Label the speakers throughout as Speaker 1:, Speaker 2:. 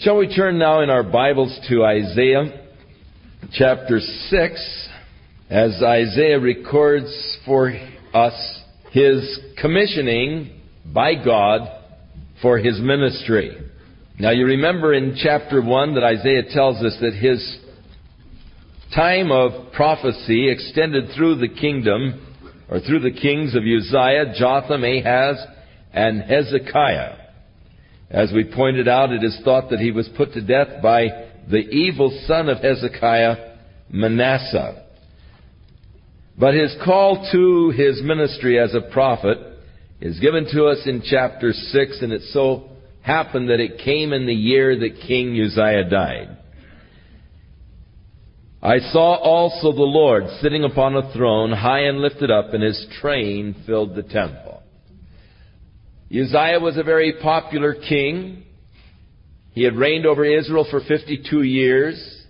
Speaker 1: Shall we turn now in our Bibles to Isaiah chapter 6 as Isaiah records for us his commissioning by God for his ministry. Now you remember in chapter 1 that Isaiah tells us that his time of prophecy extended through the kingdom or through the kings of Uzziah, Jotham, Ahaz, and Hezekiah. As we pointed out, it is thought that he was put to death by the evil son of Hezekiah, Manasseh. But his call to his ministry as a prophet is given to us in chapter 6, and it so happened that it came in the year that King Uzziah died. I saw also the Lord sitting upon a throne, high and lifted up, and his train filled the temple. Uzziah was a very popular king. He had reigned over Israel for 52 years.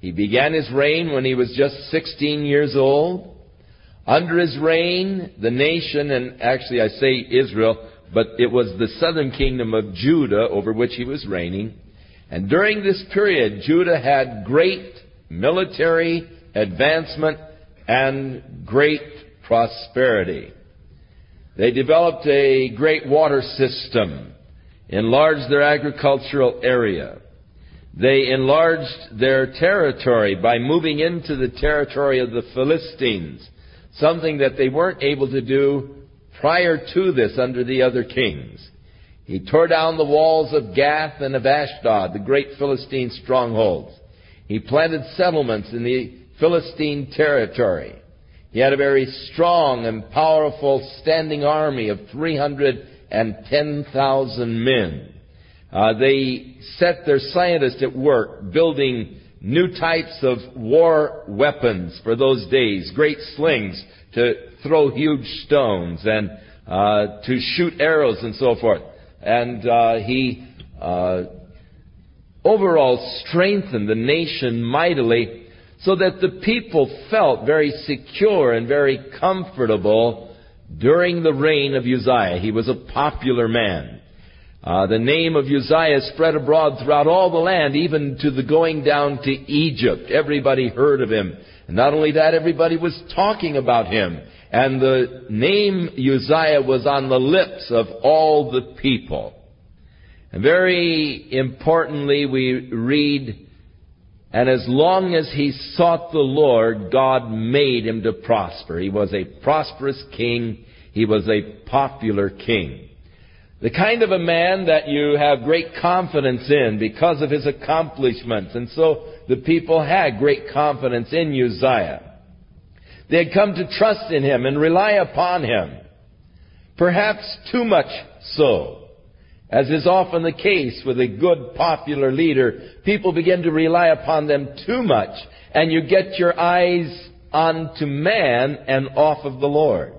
Speaker 1: He began his reign when he was just 16 years old. Under his reign, the nation, and actually I say Israel, but it was the southern kingdom of Judah over which he was reigning. And during this period, Judah had great military advancement and great prosperity. They developed a great water system, enlarged their agricultural area. They enlarged their territory by moving into the territory of the Philistines, something that they weren't able to do prior to this under the other kings. He tore down the walls of Gath and of Ashdod, the great Philistine strongholds. He planted settlements in the Philistine territory. He had a very strong and powerful standing army of 310,000 men. Uh, they set their scientists at work building new types of war weapons for those days, great slings to throw huge stones and uh, to shoot arrows and so forth. And uh, he uh, overall strengthened the nation mightily so that the people felt very secure and very comfortable during the reign of Uzziah. He was a popular man. Uh, the name of Uzziah spread abroad throughout all the land, even to the going down to Egypt. Everybody heard of him. And not only that, everybody was talking about him. And the name Uzziah was on the lips of all the people. And very importantly, we read and as long as he sought the Lord, God made him to prosper. He was a prosperous king. He was a popular king. The kind of a man that you have great confidence in because of his accomplishments. And so the people had great confidence in Uzziah. They had come to trust in him and rely upon him. Perhaps too much so. As is often the case with a good popular leader, people begin to rely upon them too much, and you get your eyes onto man and off of the Lord.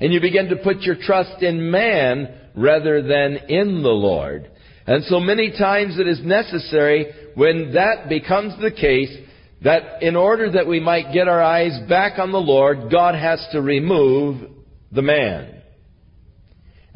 Speaker 1: And you begin to put your trust in man rather than in the Lord. And so many times it is necessary when that becomes the case that in order that we might get our eyes back on the Lord, God has to remove the man.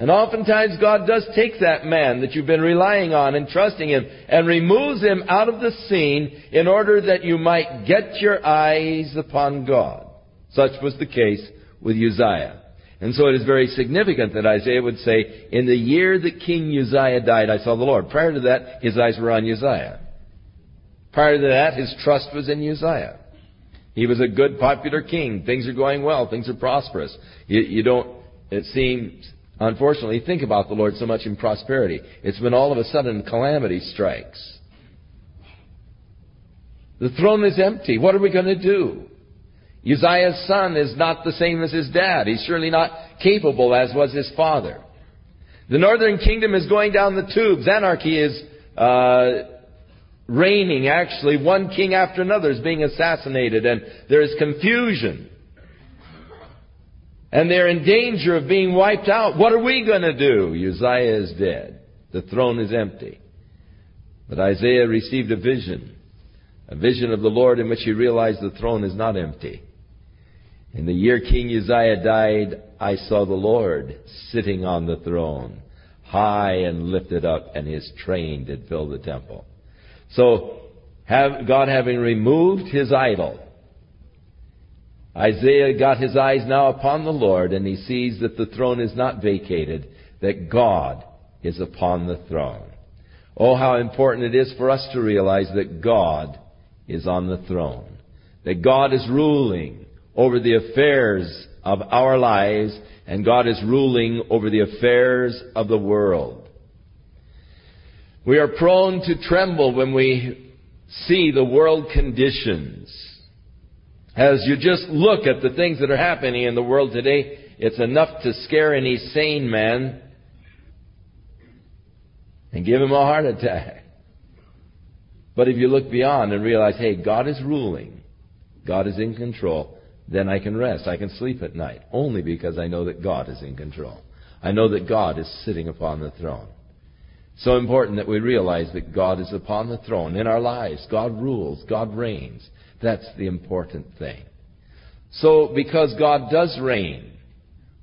Speaker 1: And oftentimes God does take that man that you've been relying on and trusting him and removes him out of the scene in order that you might get your eyes upon God. Such was the case with Uzziah. And so it is very significant that Isaiah would say, in the year that King Uzziah died, I saw the Lord. Prior to that, his eyes were on Uzziah. Prior to that, his trust was in Uzziah. He was a good, popular king. Things are going well. Things are prosperous. You, you don't, it seems, unfortunately, think about the Lord so much in prosperity. It's when all of a sudden calamity strikes. The throne is empty. What are we going to do? Uzziah's son is not the same as his dad. He's surely not capable as was his father. The northern kingdom is going down the tubes. Anarchy is uh, reigning, actually. One king after another is being assassinated, and there is confusion and they're in danger of being wiped out. What are we going to do? Uzziah is dead. The throne is empty. But Isaiah received a vision, a vision of the Lord in which he realized the throne is not empty. In the year King Uzziah died, I saw the Lord sitting on the throne, high and lifted up, and his train did fill the temple. So, have, God having removed his idol, Isaiah got his eyes now upon the Lord, and he sees that the throne is not vacated, that God is upon the throne. Oh, how important it is for us to realize that God is on the throne. That God is ruling over the affairs of our lives, and God is ruling over the affairs of the world. We are prone to tremble when we see the world conditions. As you just look at the things that are happening in the world today, it's enough to scare any sane man and give him a heart attack. But if you look beyond and realize, hey, God is ruling, God is in control, then I can rest. I can sleep at night only because I know that God is in control. I know that God is sitting upon the throne. So important that we realize that God is upon the throne in our lives. God rules. God reigns. That's the important thing. So, because God does reign,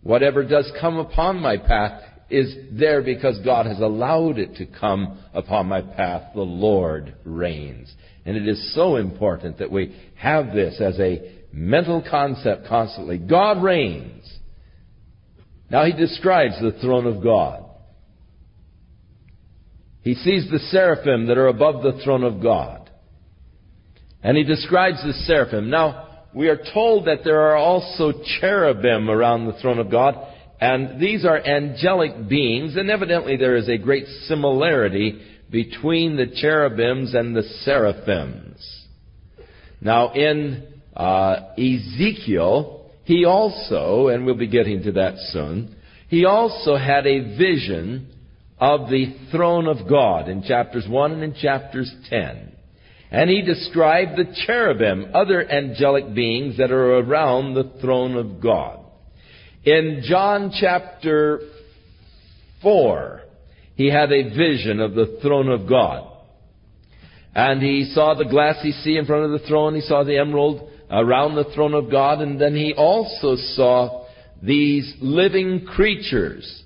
Speaker 1: whatever does come upon my path is there because God has allowed it to come upon my path. The Lord reigns. And it is so important that we have this as a mental concept constantly. God reigns. Now he describes the throne of God. He sees the seraphim that are above the throne of God. And he describes the seraphim. Now, we are told that there are also cherubim around the throne of God, and these are angelic beings, and evidently there is a great similarity between the cherubims and the seraphims. Now, in uh, Ezekiel, he also, and we'll be getting to that soon, he also had a vision of the throne of God in chapters 1 and in chapters 10. And he described the cherubim, other angelic beings that are around the throne of God. In John chapter 4, he had a vision of the throne of God. And he saw the glassy sea in front of the throne. He saw the emerald around the throne of God. And then he also saw these living creatures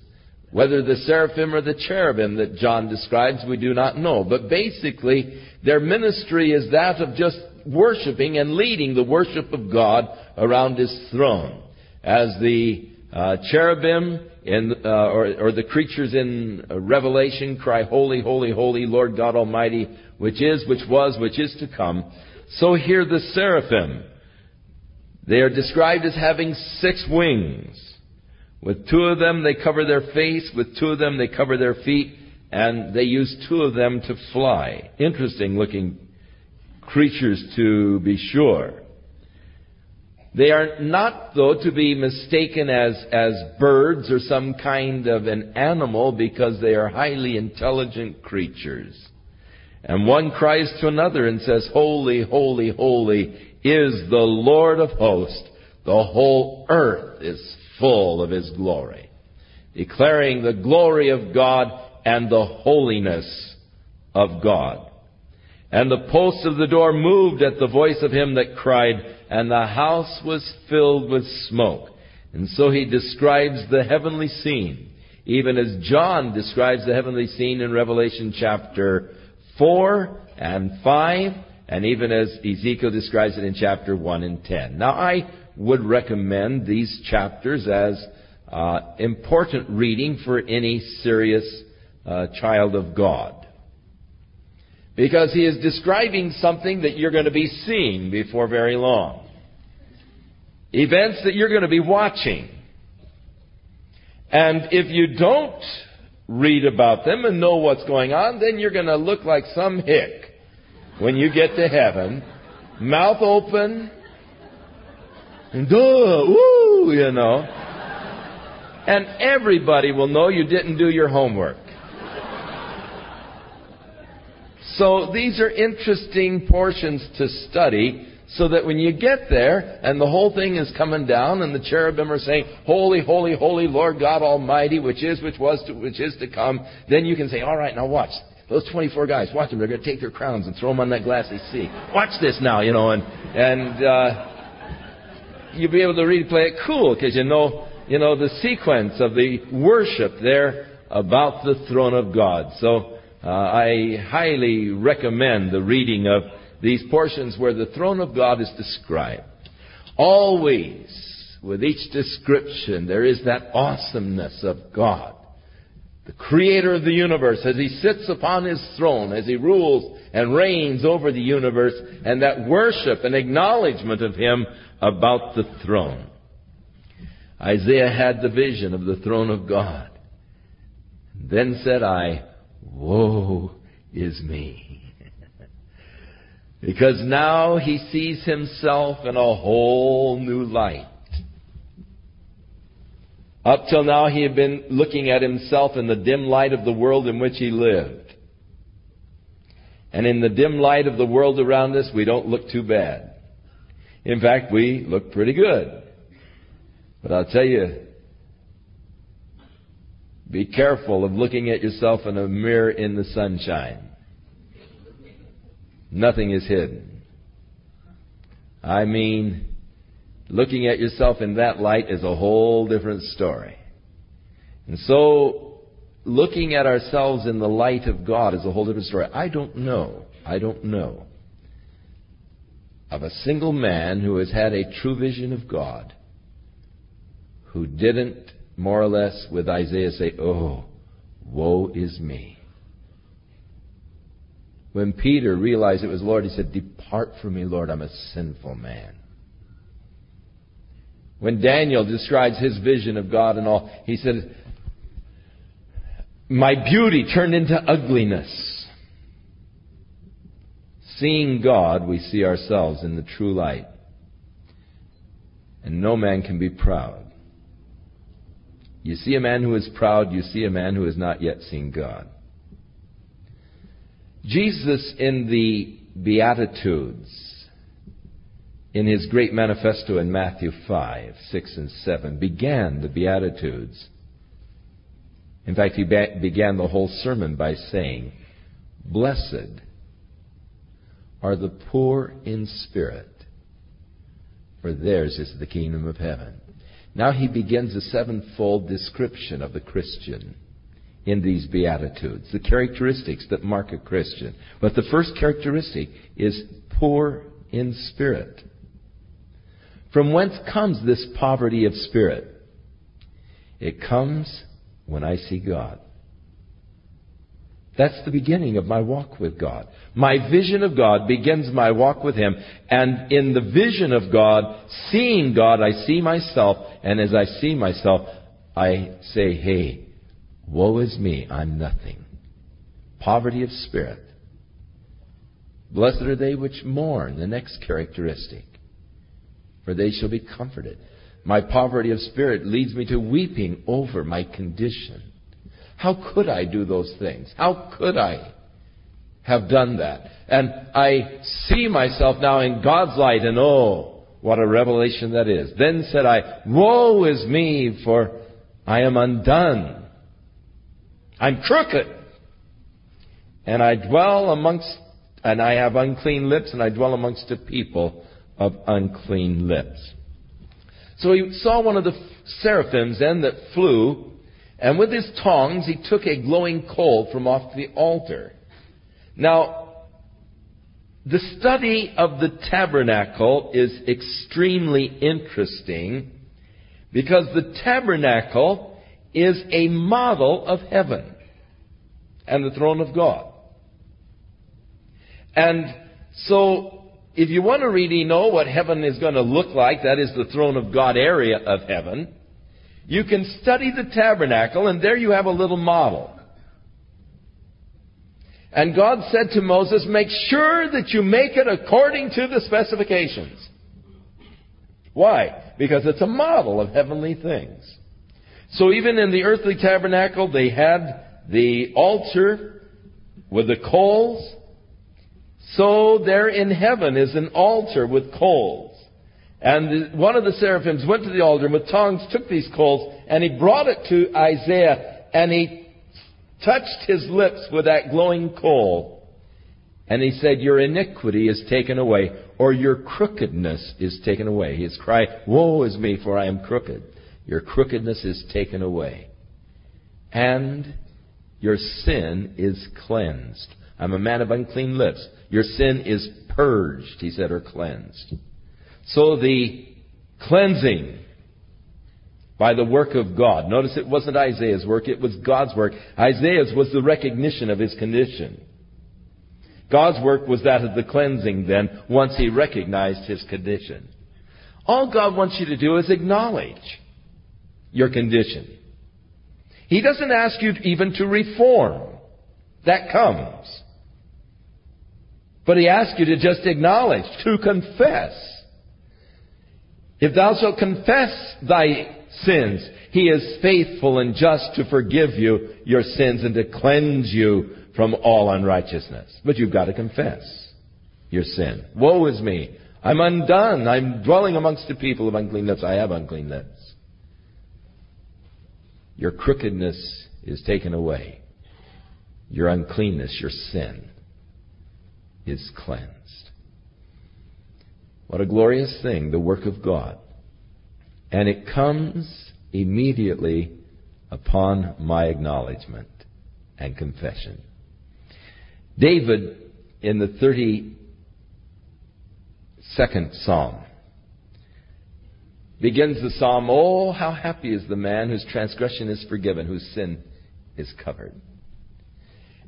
Speaker 1: whether the seraphim or the cherubim that John describes, we do not know. But basically, their ministry is that of just worshiping and leading the worship of God around His throne. As the uh, cherubim in, uh, or, or, the creatures in Revelation cry, Holy, holy, holy, Lord God Almighty, which is, which was, which is to come. So here the seraphim. They are described as having six wings. With two of them, they cover their face. With two of them, they cover their feet. And they use two of them to fly. Interesting looking creatures to be sure. They are not, though, to be mistaken as, as birds or some kind of an animal because they are highly intelligent creatures. And one cries to another and says, Holy, holy, holy is the Lord of hosts. The whole earth is full of His glory, declaring the glory of God and the holiness of God. And the posts of the door moved at the voice of him that cried, and the house was filled with smoke. And so he describes the heavenly scene, even as John describes the heavenly scene in Revelation chapter 4 and 5, and even as Ezekiel describes it in chapter 1 and 10. Now I would recommend these chapters as uh, important reading for any serious uh, child of God. Because he is describing something that you're going to be seeing before very long. Events that you're going to be watching. And if you don't read about them and know what's going on, then you're going to look like some hick when you get to heaven, mouth open, and duh, woo, you know. And everybody will know you didn't do your homework. So these are interesting portions to study so that when you get there and the whole thing is coming down and the cherubim are saying, Holy, holy, holy Lord God Almighty, which is, which was, to, which is to come, then you can say, all right, now watch. Those 24 guys, watch them. They're going to take their crowns and throw them on that glassy sea. Watch this now, you know, and, and, uh, you'll be able to really play it cool because you know, you know the sequence of the worship there about the throne of God. So uh, I highly recommend the reading of these portions where the throne of God is described. Always, with each description, there is that awesomeness of God the creator of the universe, as he sits upon his throne, as he rules and reigns over the universe, and that worship and acknowledgement of him about the throne. Isaiah had the vision of the throne of God. Then said I, Woe is me. because now he sees himself in a whole new light. Up till now, he had been looking at himself in the dim light of the world in which he lived. And in the dim light of the world around us, we don't look too bad. In fact, we look pretty good. But I'll tell you, be careful of looking at yourself in a mirror in the sunshine. Nothing is hidden. I mean, looking at yourself in that light is a whole different story. And so, looking at ourselves in the light of God is a whole different story. I don't know, I don't know of a single man who has had a true vision of God who didn't, more or less, with Isaiah say, Oh, woe is me. When Peter realized it was Lord, he said, Depart from me, Lord, I'm a sinful man. When Daniel describes his vision of God and all, he said, My beauty turned into ugliness. Seeing God, we see ourselves in the true light. And no man can be proud. You see a man who is proud, you see a man who has not yet seen God. Jesus in the Beatitudes in his great manifesto in Matthew 5, 6, and 7, began the Beatitudes. In fact, he began the whole sermon by saying, Blessed are the poor in spirit, for theirs is the kingdom of heaven. Now he begins a sevenfold description of the Christian in these Beatitudes, the characteristics that mark a Christian. But the first characteristic is poor in spirit. From whence comes this poverty of spirit? It comes when I see God. That's the beginning of my walk with God. My vision of God begins my walk with Him. And in the vision of God, seeing God, I see myself. And as I see myself, I say, hey, woe is me, I'm nothing. Poverty of spirit. Blessed are they which mourn, the next characteristic for they shall be comforted. My poverty of spirit leads me to weeping over my condition. How could I do those things? How could I have done that? And I see myself now in God's light, and oh, what a revelation that is. Then said I, Woe is me, for I am undone. I'm crooked. And I dwell amongst, and I have unclean lips, and I dwell amongst a people of unclean lips. So he saw one of the seraphims then that flew, and with his tongs he took a glowing coal from off the altar. Now, the study of the tabernacle is extremely interesting because the tabernacle is a model of heaven and the throne of God. And so if you want to really know what heaven is going to look like, that is the throne of God area of heaven, you can study the tabernacle, and there you have a little model. And God said to Moses, Make sure that you make it according to the specifications. Why? Because it's a model of heavenly things. So even in the earthly tabernacle, they had the altar with the coals, so there in heaven is an altar with coals. And one of the seraphims went to the altar and with tongs took these coals and he brought it to Isaiah and he touched his lips with that glowing coal. And he said, Your iniquity is taken away, or your crookedness is taken away. His cry, Woe is me, for I am crooked. Your crookedness is taken away. and your sin is cleansed. I'm a man of unclean lips. Your sin is purged, he said, or cleansed. So the cleansing by the work of God. Notice it wasn't Isaiah's work, it was God's work. Isaiah's was the recognition of his condition. God's work was that of the cleansing then, once he recognized his condition. All God wants you to do is acknowledge your condition. He doesn't ask you even to reform. That comes. But he asks you to just acknowledge, to confess. If thou shalt confess thy sins, he is faithful and just to forgive you your sins and to cleanse you from all unrighteousness. But you've got to confess your sin. Woe is me. I'm undone. I'm dwelling amongst the people of unclean lips. I have unclean lips. Your crookedness is taken away. Your uncleanness, your sin, is cleansed. What a glorious thing, the work of God. And it comes immediately upon my acknowledgement and confession. David, in the 32nd Psalm, begins the psalm, Oh, how happy is the man whose transgression is forgiven, whose sin is covered.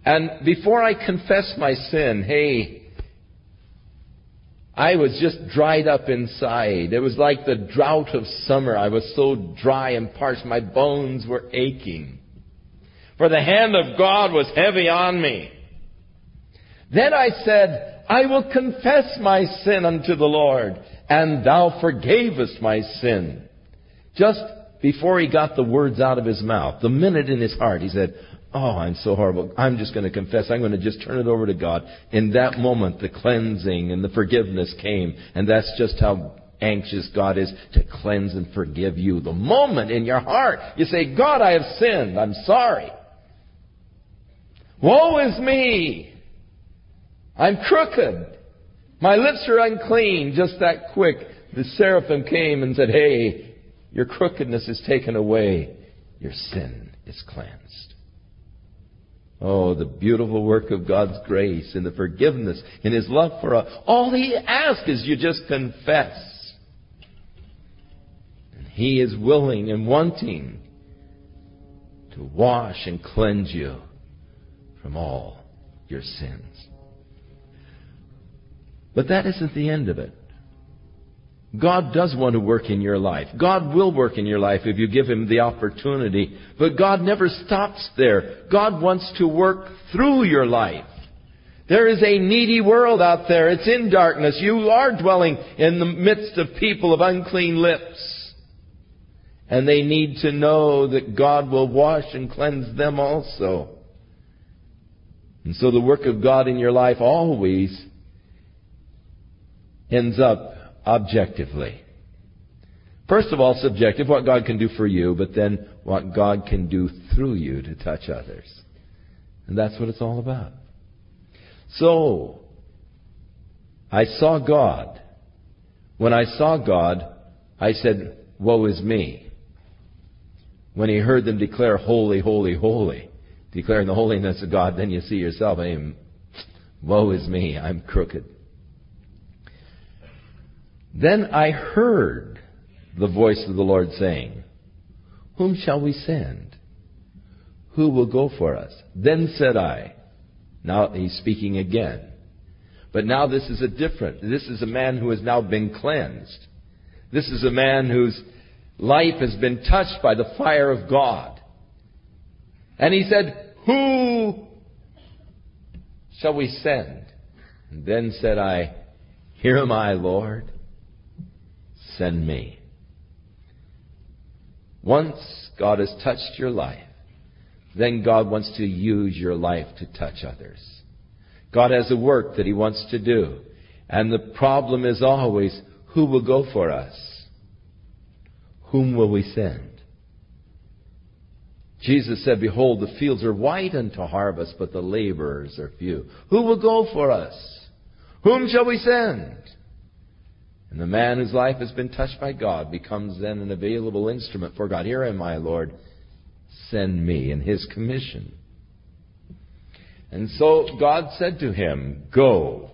Speaker 1: And before I confess my sin, hey, I was just dried up inside. It was like the drought of summer. I was so dry and parched. My bones were aching. For the hand of God was heavy on me. Then I said, I will confess my sin unto the Lord, and thou forgavest my sin. Just before he got the words out of his mouth, the minute in his heart, he said, Oh, I'm so horrible. I'm just going to confess. I'm going to just turn it over to God. In that moment, the cleansing and the forgiveness came. And that's just how anxious God is to cleanse and forgive you. The moment in your heart you say, God, I have sinned. I'm sorry. Woe is me. I'm crooked. My lips are unclean. Just that quick, the seraphim came and said, Hey, your crookedness is taken away. Your sin is cleansed. Oh, the beautiful work of God's grace and the forgiveness and His love for us. All He asks is you just confess. And He is willing and wanting to wash and cleanse you from all your sins. But that isn't the end of it. God does want to work in your life. God will work in your life if you give Him the opportunity. But God never stops there. God wants to work through your life. There is a needy world out there. It's in darkness. You are dwelling in the midst of people of unclean lips. And they need to know that God will wash and cleanse them also. And so the work of God in your life always ends up objectively. First of all, subjective, what God can do for you, but then what God can do through you to touch others. And that's what it's all about. So, I saw God. When I saw God, I said, Woe is me. When he heard them declare, Holy, holy, holy, declaring the holiness of God, then you see yourself, Woe is me, I'm crooked. Then I heard the voice of the Lord saying, Whom shall we send? Who will go for us? Then said I, now he's speaking again. But now this is a different, this is a man who has now been cleansed. This is a man whose life has been touched by the fire of God. And he said, Who shall we send? And then said I, Here am I, Lord. Send me. Once God has touched your life, then God wants to use your life to touch others. God has a work that He wants to do. And the problem is always, who will go for us? Whom will we send? Jesus said, Behold, the fields are white unto harvest, but the laborers are few. Who will go for us? Whom shall we send? And the man whose life has been touched by God becomes then an available instrument for God. Here am I, Lord. send me in his commission. And so God said to him, Go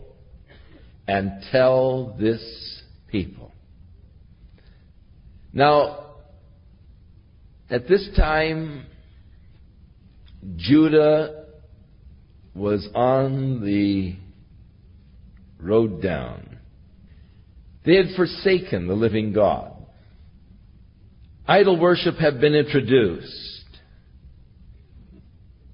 Speaker 1: and tell this people. Now, at this time, Judah was on the road down. They had forsaken the living God. Idol worship had been introduced.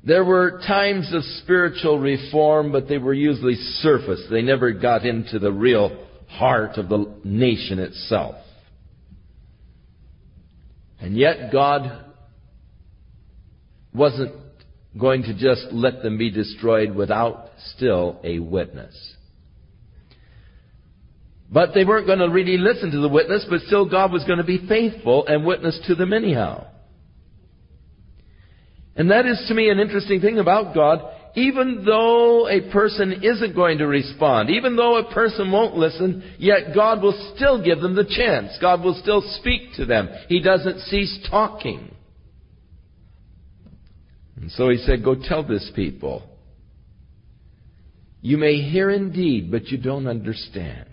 Speaker 1: There were times of spiritual reform, but they were usually surface. They never got into the real heart of the nation itself. And yet God wasn't going to just let them be destroyed without still a witness. But they weren't going to really listen to the witness, but still God was going to be faithful and witness to them anyhow. And that is to me an interesting thing about God. Even though a person isn't going to respond, even though a person won't listen, yet God will still give them the chance. God will still speak to them. He doesn't cease talking. And so he said, Go tell this people. You may hear indeed, but you don't understand.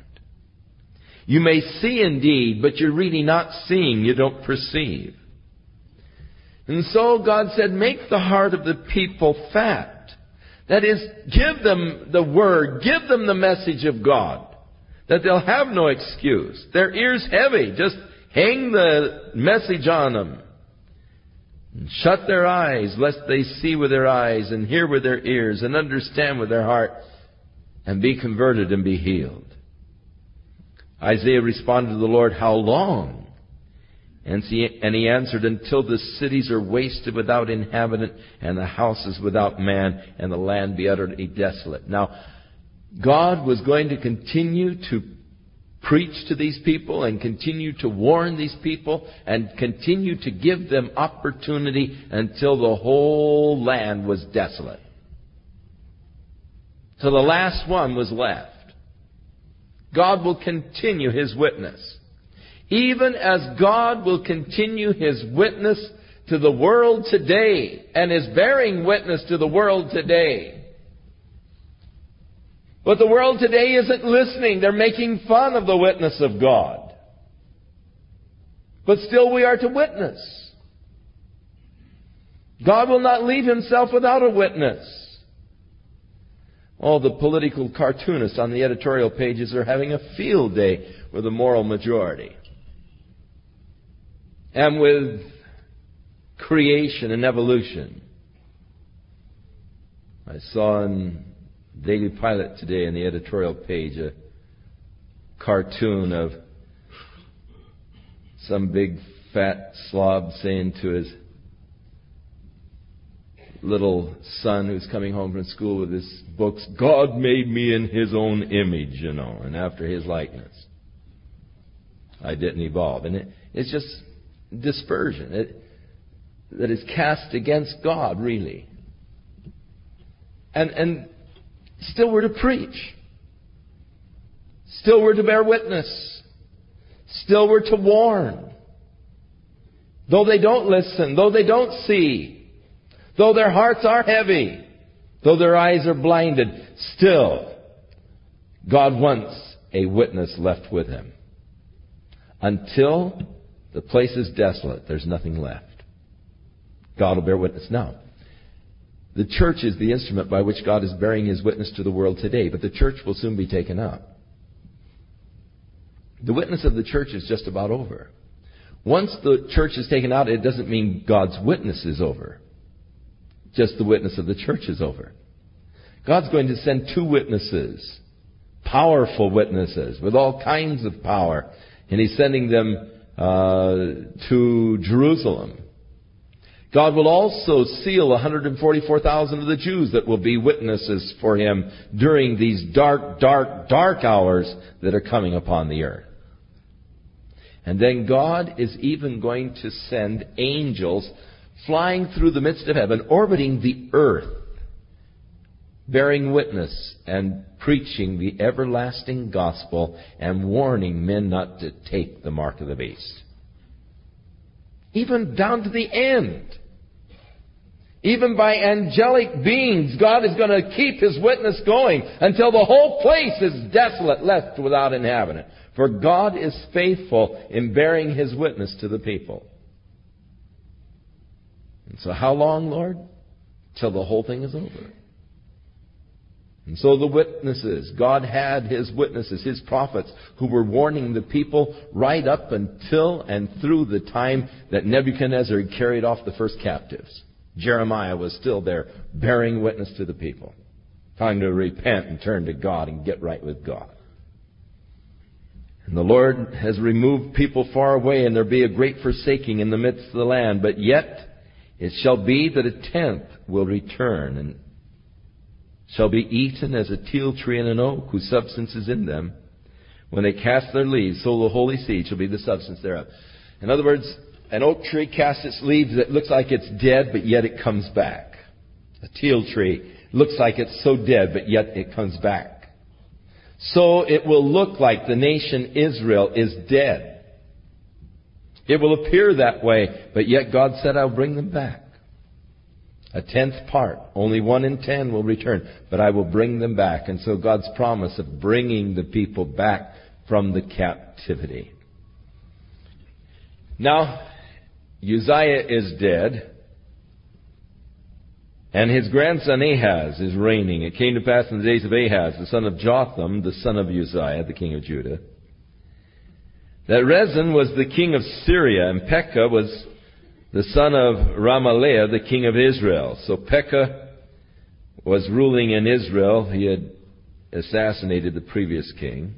Speaker 1: You may see indeed, but you're really not seeing, you don't perceive. And so God said, make the heart of the people fat. That is, give them the word, give them the message of God. That they'll have no excuse. Their ears heavy, just hang the message on them. And shut their eyes, lest they see with their eyes and hear with their ears and understand with their heart and be converted and be healed. Isaiah responded to the Lord, How long? And he answered, Until the cities are wasted without inhabitant, and the houses without man, and the land be utterly desolate. Now, God was going to continue to preach to these people and continue to warn these people and continue to give them opportunity until the whole land was desolate. Till the last one was left. God will continue His witness. Even as God will continue His witness to the world today and is bearing witness to the world today. But the world today isn't listening. They're making fun of the witness of God. But still we are to witness. God will not leave himself without a witness. All the political cartoonists on the editorial pages are having a field day with the moral majority. And with creation and evolution. I saw in Daily Pilot today in the editorial page a cartoon of some big fat slob saying to his little son who's coming home from school with his books, God made me in his own image, you know, and after his likeness. I didn't evolve. And it, it's just dispersion it, that is cast against God, really. And, and still we're to preach. Still we're to bear witness. Still we're to warn. Though they don't listen, though they don't see, though their hearts are heavy, though their eyes are blinded, still God wants a witness left with him. Until the place is desolate, there's nothing left. God will bear witness. Now, the church is the instrument by which God is bearing his witness to the world today, but the church will soon be taken up. The witness of the church is just about over. Once the church is taken out, it doesn't mean God's witness is over. Just the witness of the church is over. God's going to send two witnesses, powerful witnesses, with all kinds of power, and He's sending them uh, to Jerusalem. God will also seal 144,000 of the Jews that will be witnesses for Him during these dark, dark, dark hours that are coming upon the earth. And then God is even going to send angels flying through the midst of heaven, orbiting the earth, bearing witness and preaching the everlasting gospel and warning men not to take the mark of the beast. Even down to the end. Even by angelic beings, God is going to keep His witness going until the whole place is desolate, left without inhabitant. For God is faithful in bearing His witness to the people. And so how long, Lord? Till the whole thing is over. And so the witnesses, God had His witnesses, His prophets, who were warning the people right up until and through the time that Nebuchadnezzar carried off the first captives. Jeremiah was still there bearing witness to the people. Time to repent and turn to God and get right with God. And the Lord has removed people far away and there be a great forsaking in the midst of the land. But yet it shall be that a tenth will return and shall be eaten as a teil tree and an oak whose substance is in them. When they cast their leaves, so the holy seed shall be the substance thereof. In other words, an oak tree casts its leaves that looks like it's dead, but yet it comes back. A teil tree looks like it's so dead, but yet it comes back. So it will look like the nation Israel is dead. It will appear that way, but yet God said, I'll bring them back. A tenth part. Only one in ten will return, but I will bring them back. And so God's promise of bringing the people back from the captivity. Now, Uzziah is dead, and his grandson Ahaz is reigning. It came to pass in the days of Ahaz, the son of Jotham, the son of Uzziah, the king of Judah, that Rezin was the king of Syria, and Pekah was the son of Remaliah, the king of Israel. So Pekah was ruling in Israel. He had assassinated the previous king.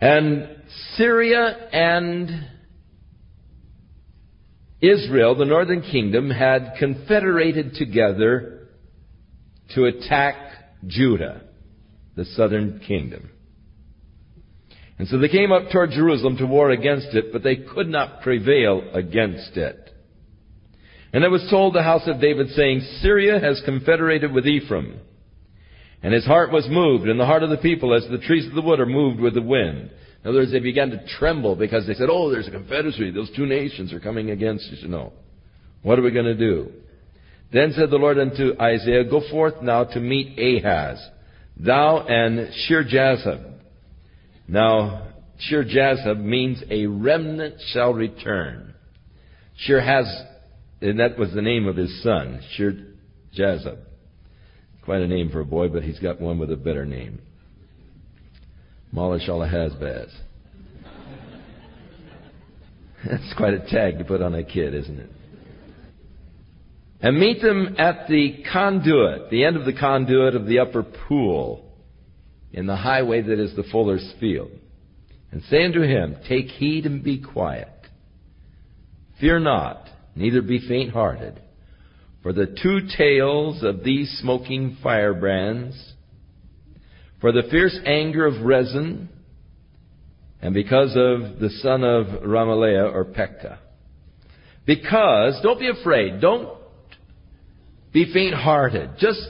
Speaker 1: And Syria and Israel, the northern kingdom, had confederated together to attack Judah, the southern kingdom. And so they came up toward Jerusalem to war against it, but they could not prevail against it. And it was told the house of David saying, Syria has confederated with Ephraim. And his heart was moved, and the heart of the people as the trees of the wood are moved with the wind. In other words, they began to tremble because they said, oh, there's a confederacy. Those two nations are coming against us. No. What are we going to do? Then said the Lord unto Isaiah, Go forth now to meet Ahaz, thou and Shear-jashub. Now, Shear-jashub means a remnant shall return. Shear has, and that was the name of his son, Shear-jashub. Quite a name for a boy, but he's got one with a better name. Malach That's quite a tag to put on a kid, isn't it? And meet them at the conduit, the end of the conduit of the upper pool, in the highway that is the fuller's field. And say unto him, Take heed and be quiet. Fear not, neither be faint hearted. For the two tails of these smoking firebrands for the fierce anger of Rezin, and because of the son of Remaliah or Pekah. Because, don't be afraid, don't be faint hearted. Just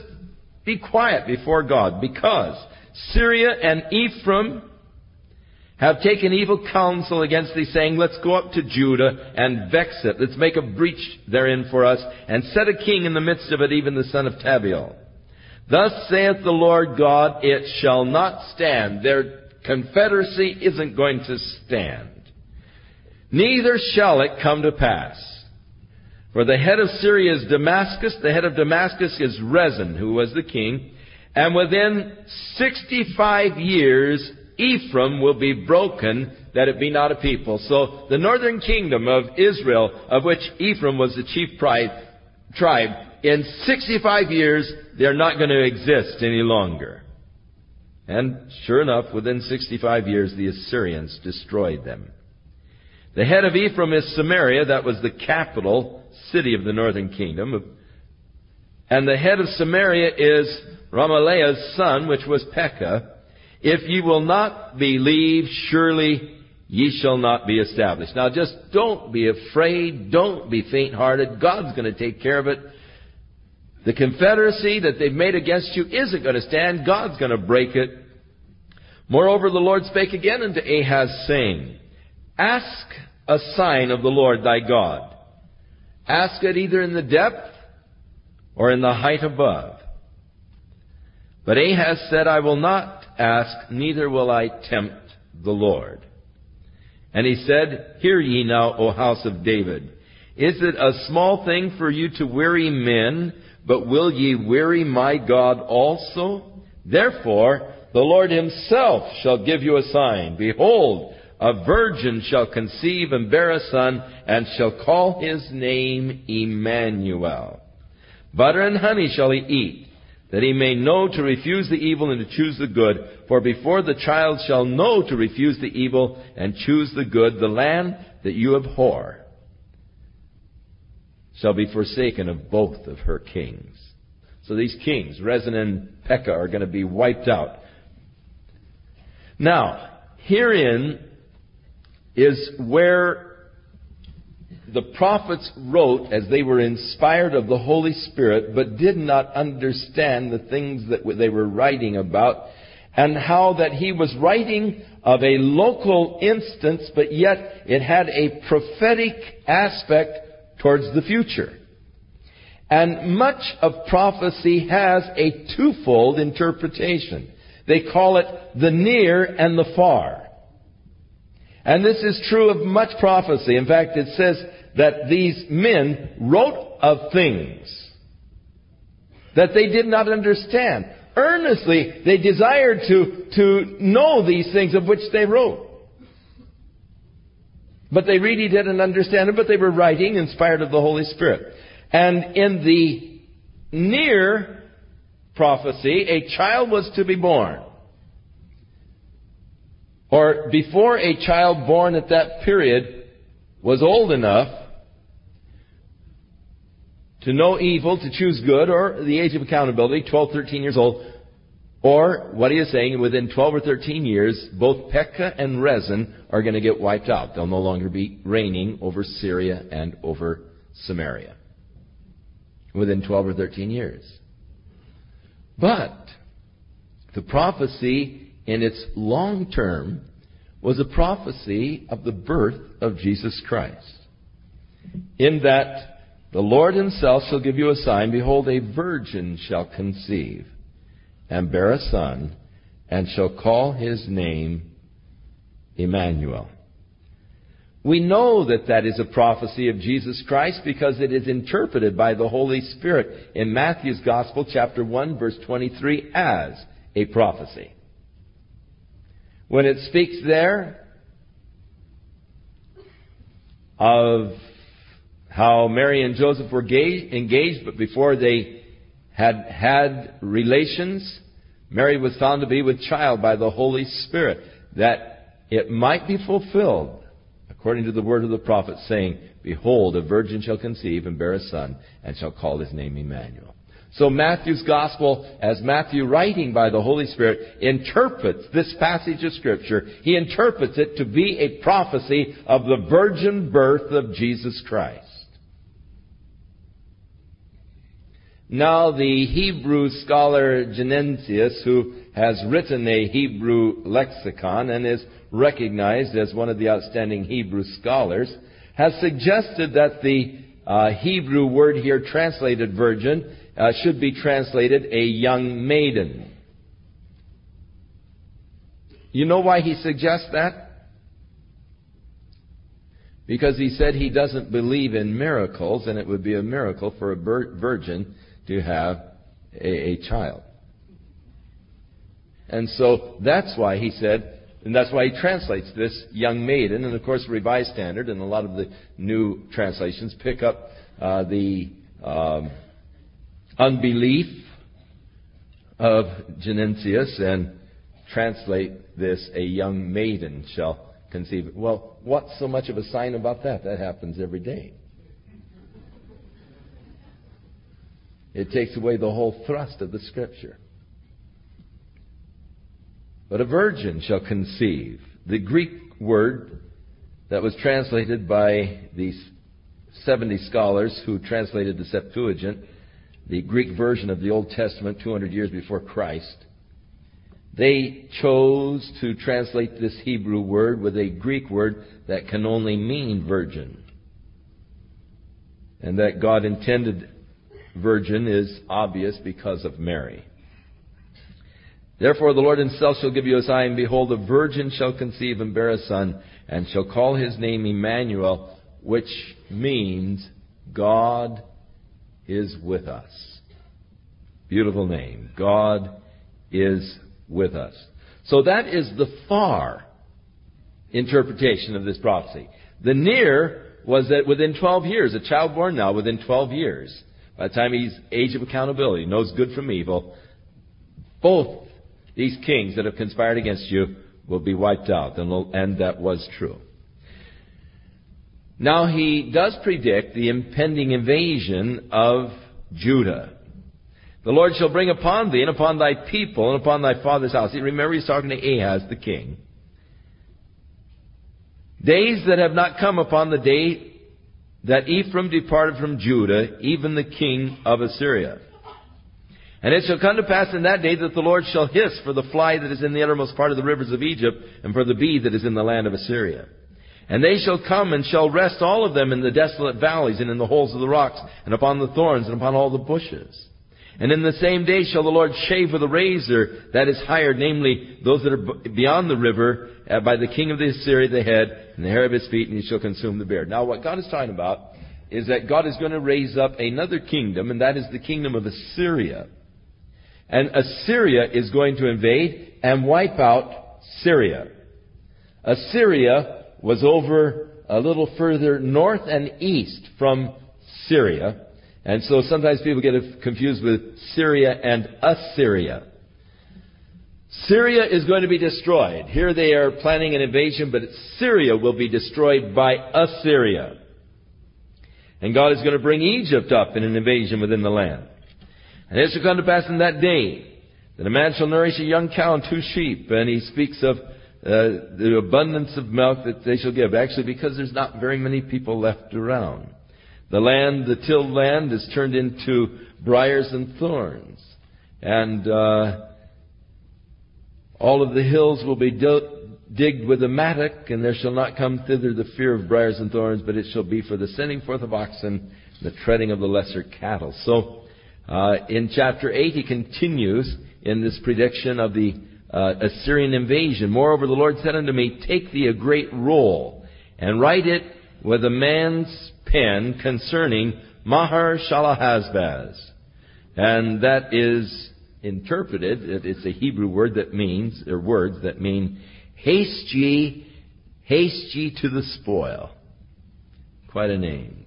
Speaker 1: be quiet before God. Because Syria and Ephraim have taken evil counsel against thee, saying, Let's go up to Judah and vex it. Let's make a breach therein for us, and set a king in the midst of it, even the son of Tabeel. Thus saith the Lord God, it shall not stand. Their confederacy isn't going to stand. Neither shall it come to pass. For the head of Syria is Damascus, the head of Damascus is Rezin, who was the king, and within 65 years, Ephraim will be broken, that it be not a people. So the northern kingdom of Israel, of which Ephraim was the chief tribe, in 65 years, they're not going to exist any longer. And sure enough, within 65 years, the Assyrians destroyed them. The head of Ephraim is Samaria. That was the capital city of the northern kingdom. And the head of Samaria is Remaliah's son, which was Pekah. If ye will not believe, surely ye shall not be established. Now just don't be afraid. Don't be faint hearted. God's going to take care of it. The confederacy that they've made against you isn't going to stand. God's going to break it. Moreover, the Lord spake again unto Ahaz, saying, Ask a sign of the Lord thy God. Ask it either in the depth or in the height above. But Ahaz said, I will not ask, neither will I tempt the Lord. And he said, Hear ye now, O house of David. Is it a small thing for you to weary men, but will ye weary my God also? Therefore, the Lord himself shall give you a sign. Behold, a virgin shall conceive and bear a son, and shall call his name Emmanuel. Butter and honey shall he eat, that he may know to refuse the evil and to choose the good. For before the child shall know to refuse the evil and choose the good, the land that you abhor shall be forsaken of both of her kings. So these kings, Rezin and Pekah, are going to be wiped out. Now, herein is where the prophets wrote as they were inspired of the Holy Spirit, but did not understand the things that they were writing about, and how that he was writing of a local instance, but yet it had a prophetic aspect towards the future. And much of prophecy has a twofold interpretation. They call it the near and the far. And this is true of much prophecy. In fact, it says that these men wrote of things that they did not understand. Earnestly, they desired to, to know these things of which they wrote. But they really didn't understand it, but they were writing inspired of the Holy Spirit. And in the near prophecy, a child was to be born. Or before a child born at that period was old enough to know evil, to choose good, or the age of accountability, 12, 13 years old, or what he is saying, within 12 or 13 years, both Pekah and Rezin are going to get wiped out. They'll no longer be reigning over Syria and over Samaria. Within 12 or 13 years. But, the prophecy in its long term was a prophecy of the birth of Jesus Christ. In that the Lord himself shall give you a sign. Behold, a virgin shall conceive and bear a son and shall call his name Emmanuel. We know that that is a prophecy of Jesus Christ because it is interpreted by the Holy Spirit in Matthew's Gospel, chapter 1, verse 23, as a prophecy. When it speaks there of how Mary and Joseph were engaged, but before they had had relations, Mary was found to be with child by the Holy Spirit, that it might be fulfilled, according to the word of the prophet, saying, Behold, a virgin shall conceive and bear a son, and shall call his name Emmanuel. So Matthew's gospel, as Matthew writing by the Holy Spirit, interprets this passage of scripture. He interprets it to be a prophecy of the virgin birth of Jesus Christ. Now the Hebrew scholar Gesenius, who has written a Hebrew lexicon and is recognized as one of the outstanding Hebrew scholars, has suggested that the uh, Hebrew word here translated virgin uh, should be translated a young maiden. You know why he suggests that? Because he said he doesn't believe in miracles, and it would be a miracle for a virgin to have a, a child. And so that's why he said, and that's why he translates this young maiden. And of course, the Revised Standard and a lot of the new translations pick up uh, the um, unbelief of Gesenius and translate this, a young maiden shall conceive. Well, what's so much of a sign about that? That happens every day. It takes away the whole thrust of the scripture. But a virgin shall conceive. The Greek word that was translated by these 70 scholars who translated the Septuagint the Greek version of the Old Testament 200 years before Christ, they chose to translate this Hebrew word with a Greek word that can only mean virgin. And that God intended virgin is obvious because of Mary. Therefore the Lord himself shall give you a sign. Behold, a virgin shall conceive and bear a son, and shall call his name Emmanuel, which means God is with us. Beautiful name. God is with us. So that is the far interpretation of this prophecy. The near was that within 12 years, a child born now within 12 years, by the time he's age of accountability, knows good from evil, both these kings that have conspired against you will be wiped out. And that was true. Now he does predict the impending invasion of Judah. The Lord shall bring upon thee and upon thy people and upon thy father's house. Remember he's talking to Ahaz the king. Days that have not come upon the day that Ephraim departed from Judah, even the king of Assyria. And it shall come to pass in that day that the Lord shall hiss for the fly that is in the uttermost part of the rivers of Egypt, and for the bee that is in the land of Assyria. And they shall come and shall rest all of them in the desolate valleys, and in the holes of the rocks, and upon the thorns, and upon all the bushes. And in the same day shall the Lord shave with a razor that is hired, namely those that are beyond the river, uh, by the king of the Assyria the head, and the hair of his feet, and he shall consume the beard. Now what God is talking about is that God is going to raise up another kingdom, and that is the kingdom of Assyria. And Assyria is going to invade and wipe out Syria. Assyria was over a little further north and east from Syria. And so sometimes people get confused with Syria and Assyria. Syria is going to be destroyed. Here they are planning an invasion, but Syria will be destroyed by Assyria. And God is going to bring Egypt up in an invasion within the land. And it shall come to pass in that day that a man shall nourish a young cow and two sheep. And he speaks of uh, the abundance of milk that they shall give. Actually, because there's not very many people left around. The land, the tilled land, is turned into briars and thorns. And uh, all of the hills will be digged with a mattock, and there shall not come thither the fear of briars and thorns, but it shall be for the sending forth of oxen, the treading of the lesser cattle. So uh, in chapter 8, he continues in this prediction of the uh, Assyrian invasion. Moreover, the Lord said unto me, Take thee a great roll, and write it with a man's pen concerning Mahar Shalahazbaz. And that is interpreted, it's a Hebrew word that means, or words that mean, haste ye, haste ye to the spoil. Quite a name.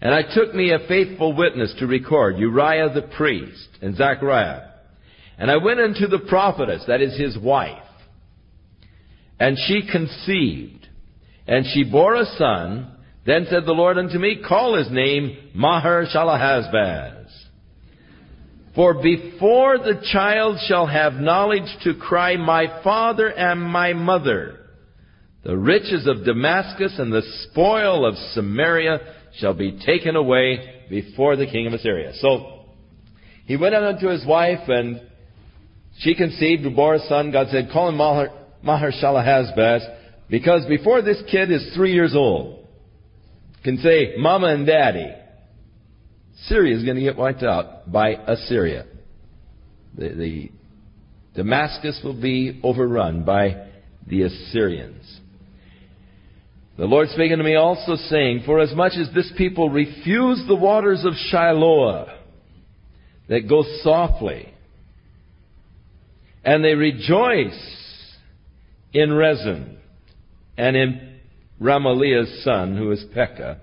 Speaker 1: And I took me a faithful witness to record, Uriah the priest and Zachariah. And I went unto the prophetess, that is his wife. And she conceived. And she bore a son. Then said the Lord unto me, Call his name Maher Shalahazbaz. For before the child shall have knowledge to cry, My father and my mother, the riches of Damascus and the spoil of Samaria shall be taken away before the king of Assyria. So he went out unto his wife, and she conceived and bore a son. God said, Call him Maher, Maher Shalahazbaz, because before this kid is three years old, can say Mama and Daddy, Syria is going to get wiped out by Assyria. The, the Damascus will be overrun by the Assyrians. The Lord spake unto me also, saying, For as much as this people refuse the waters of Shiloah, that go softly, and they rejoice in Rezin, and in Remaliah's son, who is Pekah.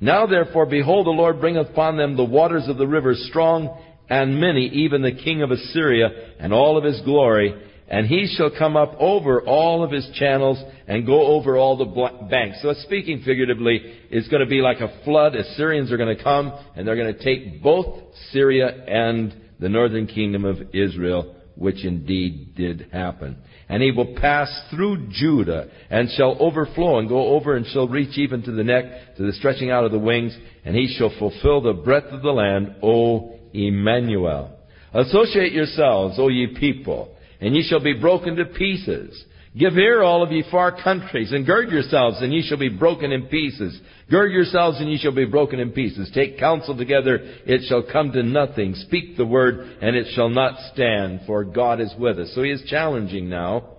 Speaker 1: Now therefore, behold, the Lord bringeth upon them the waters of the river strong and many, even the king of Assyria, and all of his glory, and he shall come up over all of his channels and go over all the banks. So speaking figuratively, it's going to be like a flood. Assyrians are going to come and they're going to take both Syria and the northern kingdom of Israel, which indeed did happen. And he will pass through Judah and shall overflow and go over and shall reach even to the neck, to the stretching out of the wings, and he shall fulfill the breadth of the land, O Emmanuel. Associate yourselves, O ye people, and ye shall be broken to pieces. Give ear, all of ye far countries, and gird yourselves, and ye shall be broken in pieces. Gird yourselves, and ye shall be broken in pieces. Take counsel together, it shall come to nothing. Speak the word, and it shall not stand, for God is with us. So he is challenging now.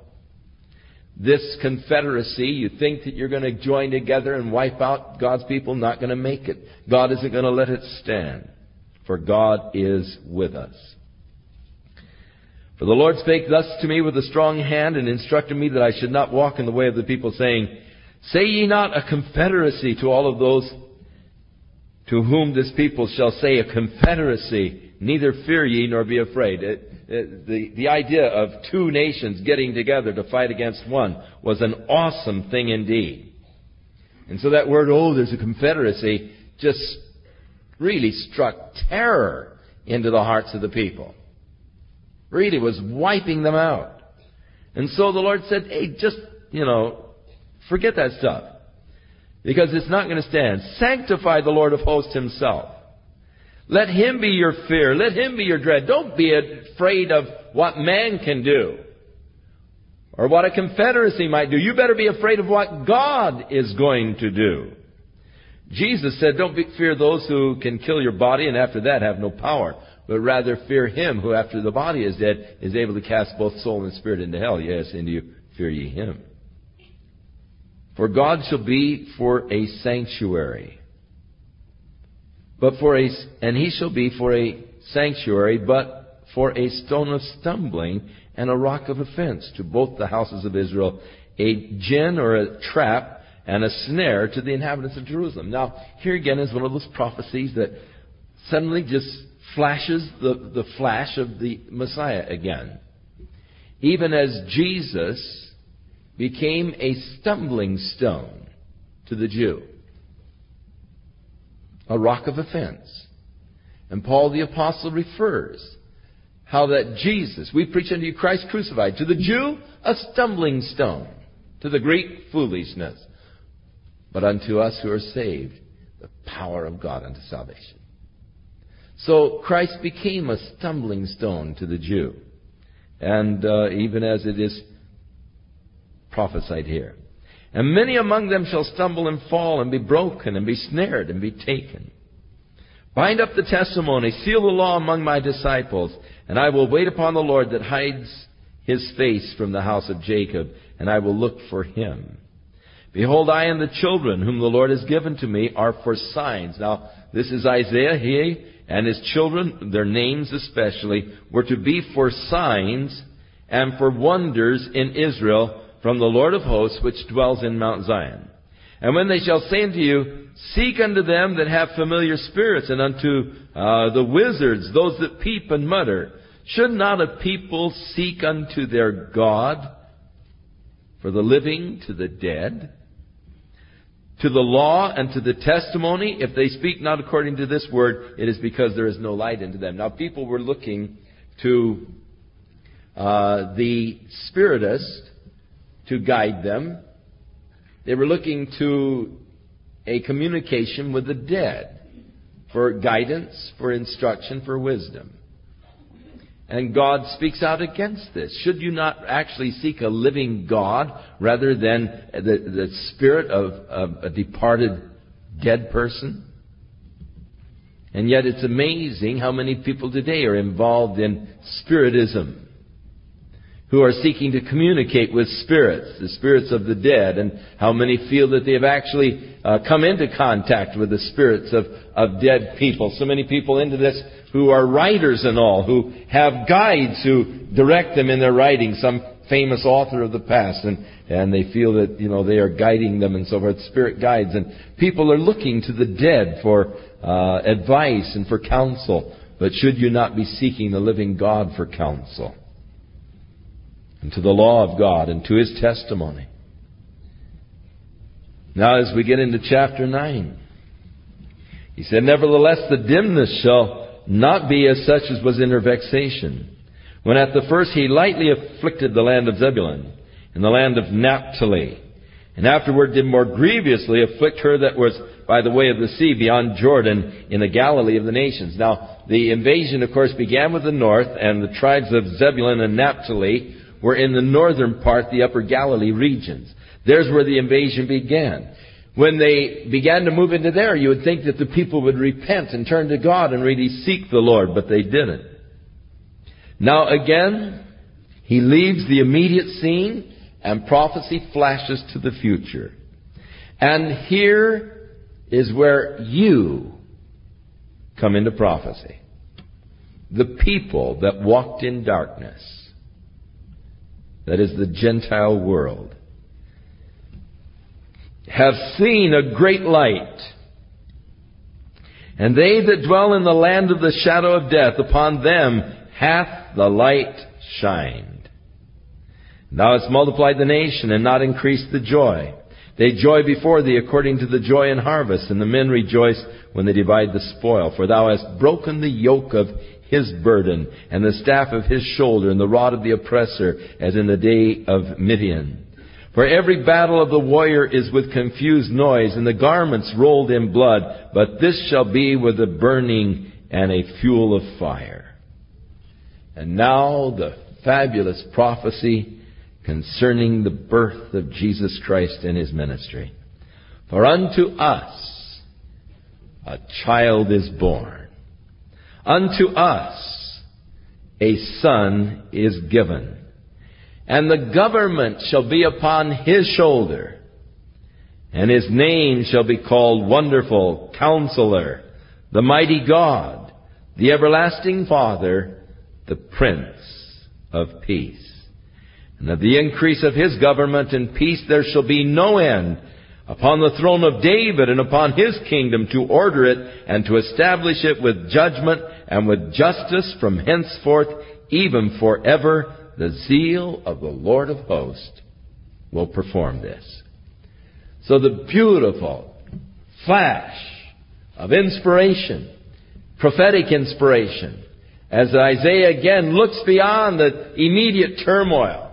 Speaker 1: This confederacy, you think that you're going to join together and wipe out God's people, not going to make it. God isn't going to let it stand, for God is with us. The Lord spake thus to me with a strong hand and instructed me that I should not walk in the way of the people, saying, Say ye not a confederacy to all of those to whom this people shall say a confederacy, neither fear ye nor be afraid. It, it, the, the idea of two nations getting together to fight against one was an awesome thing indeed. And so that word, oh, there's a confederacy, just really struck terror into the hearts of the people really was wiping them out. And so the Lord said, hey, just, you know, forget that stuff. Because it's not going to stand. Sanctify the Lord of hosts himself. Let him be your fear. Let him be your dread. Don't be afraid of what man can do. Or what a confederacy might do. You better be afraid of what God is going to do. Jesus said, don't fear those who can kill your body and after that have no power but rather fear him who after the body is dead is able to cast both soul and spirit into hell. Yes, and you fear ye him. For God shall be for a sanctuary. But for a, and he shall be for a sanctuary, but for a stone of stumbling and a rock of offense to both the houses of Israel, a gin or a trap and a snare to the inhabitants of Jerusalem. Now, here again is one of those prophecies that suddenly just flashes the, the flash of the Messiah again. Even as Jesus became a stumbling stone to the Jew, a rock of offense. And Paul the Apostle refers how that Jesus, we preach unto you Christ crucified, to the Jew, a stumbling stone, to the Greek, foolishness, but unto us who are saved, the power of God unto salvation. So Christ became a stumbling stone to the Jew. And uh, even as it is prophesied here. And many among them shall stumble and fall and be broken and be snared and be taken. Bind up the testimony, seal the law among my disciples, and I will wait upon the Lord that hides his face from the house of Jacob, and I will look for him. Behold, I and the children whom the Lord has given to me are for signs. Now, this is Isaiah. He and his children, their names especially, were to be for signs and for wonders in Israel from the Lord of hosts which dwells in Mount Zion. And when they shall say unto you, Seek unto them that have familiar spirits, and unto uh, the wizards, those that peep and mutter, should not a people seek unto their God for the living to the dead? To the law and to the testimony, if they speak not according to this word, it is because there is no light into them. Now, people were looking to uh, the Spiritist to guide them. They were looking to a communication with the dead for guidance, for instruction, for wisdom. And God speaks out against this. Should you not actually seek a living God rather than the, the spirit of, of a departed dead person? And yet it's amazing how many people today are involved in spiritism who are seeking to communicate with spirits, the spirits of the dead, and how many feel that they have actually uh, come into contact with the spirits of, of dead people. So many people into this who are writers and all, who have guides who direct them in their writing, some famous author of the past, and, and they feel that, you know, they are guiding them and so forth, spirit guides. And people are looking to the dead for uh, advice and for counsel. But should you not be seeking the living God for counsel? And to the law of God and to His testimony. Now as we get into chapter 9, he said, Nevertheless the dimness shall not be as such as was in her vexation. When at the first he lightly afflicted the land of Zebulun and the land of Naphtali, and afterward did more grievously afflict her that was by the way of the sea beyond Jordan in the Galilee of the nations. Now, the invasion, of course, began with the north, and the tribes of Zebulun and Naphtali were in the northern part, the upper Galilee regions. There's where the invasion began. When they began to move into there, you would think that the people would repent and turn to God and really seek the Lord, but they didn't. Now again, he leaves the immediate scene and prophecy flashes to the future. And here is where you come into prophecy. The people that walked in darkness, that is the Gentile world, have seen a great light. And they that dwell in the land of the shadow of death, upon them hath the light shined. Thou hast multiplied the nation and not increased the joy. They joy before thee according to the joy in harvest, and the men rejoice when they divide the spoil. For thou hast broken the yoke of his burden, and the staff of his shoulder, and the rod of the oppressor, as in the day of Midian. For every battle of the warrior is with confused noise, and the garments rolled in blood, but this shall be with a burning and a fuel of fire. And now the fabulous prophecy concerning the birth of Jesus Christ and his ministry. For unto us a child is born. Unto us a son is given. And the government shall be upon his shoulder. And his name shall be called Wonderful Counselor, the Mighty God, the Everlasting Father, the Prince of Peace. And of the increase of his government and peace there shall be no end upon the throne of David and upon his kingdom to order it and to establish it with judgment and with justice from henceforth even forever. The zeal of the Lord of hosts will perform this. So the beautiful flash of inspiration, prophetic inspiration, as Isaiah again looks beyond the immediate turmoil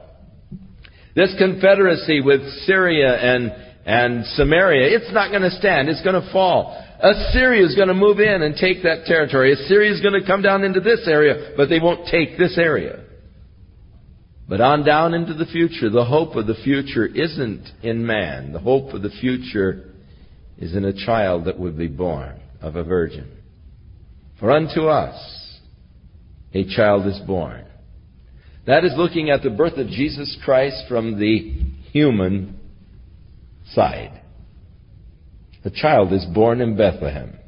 Speaker 1: this confederacy with Syria and, and Samaria, it's not going to stand. It's going to fall. Assyria is going to move in and take that territory. Assyria is going to come down into this area, but they won't take this area. But on down into the future, the hope of the future isn't in man. The hope of the future is in a child that would be born of a virgin. For unto us a child is born. That is looking at the birth of Jesus Christ from the human side. A child is born in Bethlehem.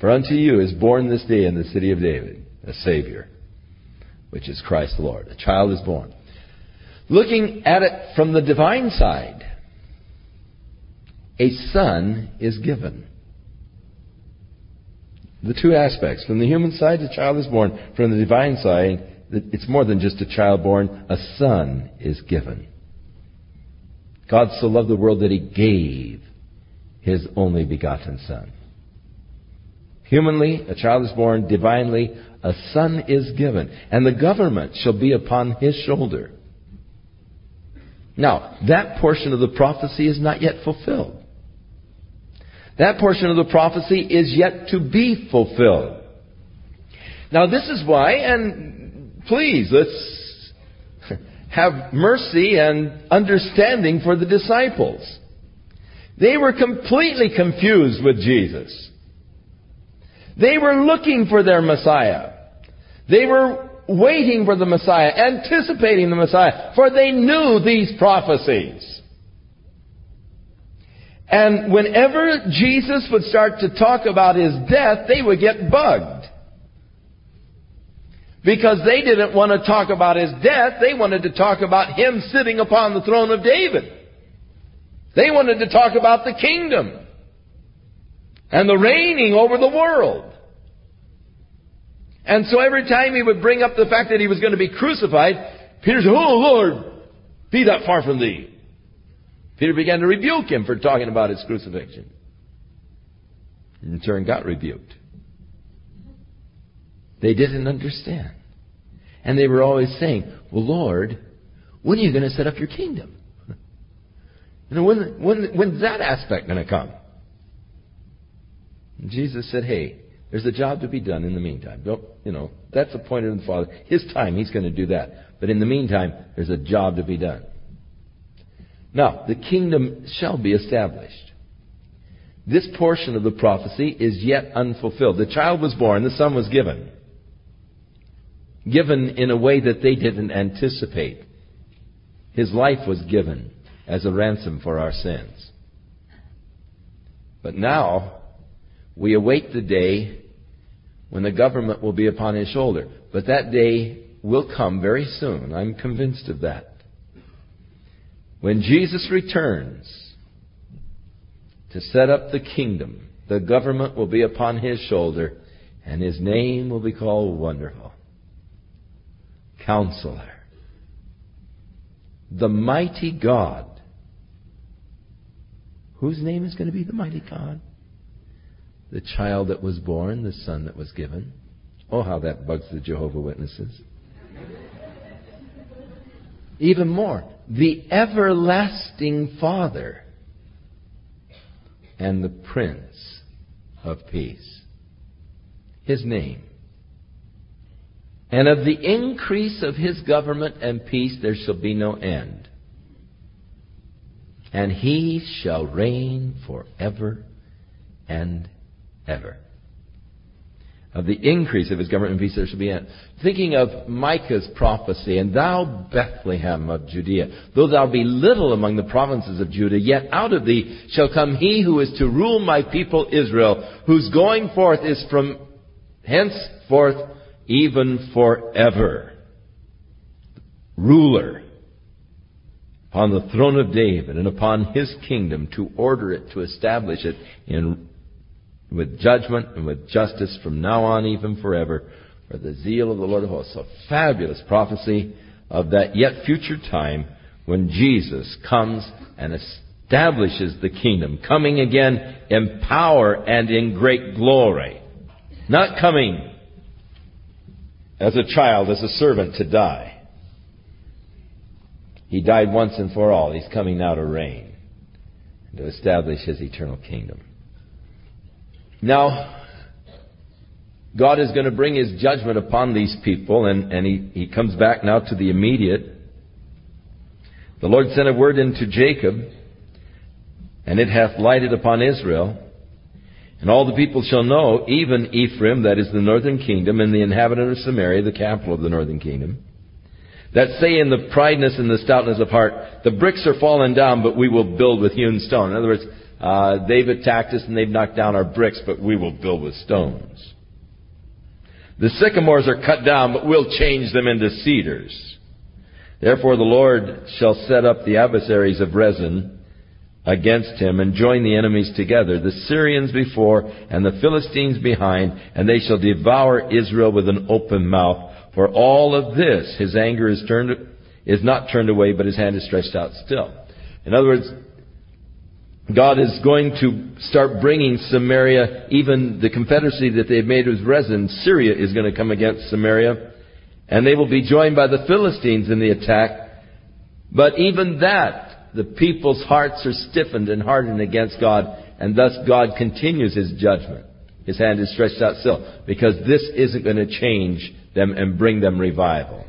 Speaker 1: For unto you is born this day in the city of David a Savior, which is Christ the Lord. A child is born. Looking at it from the divine side, a son is given. The two aspects. From the human side, a child is born. From the divine side, it's more than just a child born, a son is given. God so loved the world that he gave his only begotten son. Humanly, a child is born. Divinely, a son is given. And the government shall be upon his shoulder. Now, that portion of the prophecy is not yet fulfilled. That portion of the prophecy is yet to be fulfilled. Now, this is why, and please, let's have mercy and understanding for the disciples. They were completely confused with Jesus. They were looking for their Messiah. They were waiting for the Messiah, anticipating the Messiah, for they knew these prophecies. And whenever Jesus would start to talk about his death, they would get bugged. Because they didn't want to talk about his death, they wanted to talk about him sitting upon the throne of David. They wanted to talk about the kingdom and the reigning over the world. And so every time he would bring up the fact that he was going to be crucified, Peter said, Oh Lord, be that far from thee. Peter began to rebuke him for talking about his crucifixion. In turn, got rebuked. They didn't understand. And they were always saying, Well, Lord, when are you going to set up your kingdom? You know, when, when, when's that aspect going to come? And Jesus said, Hey, there's a job to be done in the meantime. Don't, you know, that's appointed in the Father. His time, He's going to do that. But in the meantime, there's a job to be done. Now, the kingdom shall be established. This portion of the prophecy is yet unfulfilled. The child was born, the son was given. Given in a way that they didn't anticipate. His life was given as a ransom for our sins. But now, we await the day when the government will be upon his shoulder. But that day will come very soon. I'm convinced of that. When Jesus returns to set up the kingdom, the government will be upon his shoulder, and his name will be called Wonderful. Counselor. The mighty God. Whose name is going to be the mighty God? The child that was born, the son that was given. Oh, how that bugs the Jehovah Witnesses. Even more, the everlasting Father and the Prince of Peace. His name. And of the increase of his government and peace there shall be no end. And he shall reign forever and ever of the increase of his government and peace there shall be end. Thinking of Micah's prophecy, and thou Bethlehem of Judea, though thou be little among the provinces of Judah, yet out of thee shall come he who is to rule my people Israel, whose going forth is from henceforth even forever. Ruler upon the throne of David and upon his kingdom to order it, to establish it in with judgment and with justice from now on, even forever, for the zeal of the Lord of hosts. A fabulous prophecy of that yet future time when Jesus comes and establishes the kingdom, coming again in power and in great glory. Not coming as a child, as a servant to die. He died once and for all. He's coming now to reign and to establish his eternal kingdom. Now, God is going to bring his judgment upon these people, and, and he, he comes back now to the immediate. The Lord sent a word into Jacob, and it hath lighted upon Israel. And all the people shall know, even Ephraim, that is the northern kingdom, and the inhabitant of Samaria, the capital of the northern kingdom, that say in the prideness and the stoutness of heart, the bricks are fallen down, but we will build with hewn stone. In other words, uh, they've attacked us and they've knocked down our bricks, but we will build with stones. The sycamores are cut down, but we'll change them into cedars. Therefore the Lord shall set up the adversaries of Rezin against him and join the enemies together, the Syrians before and the Philistines behind, and they shall devour Israel with an open mouth. For all of this, his anger is turned, is not turned away, but his hand is stretched out still. In other words, God is going to start bringing Samaria, even the confederacy that they've made with Rezin, Syria is going to come against Samaria, and they will be joined by the Philistines in the attack. But even that, the people's hearts are stiffened and hardened against God, and thus God continues His judgment. His hand is stretched out still, because this isn't going to change them and bring them revival.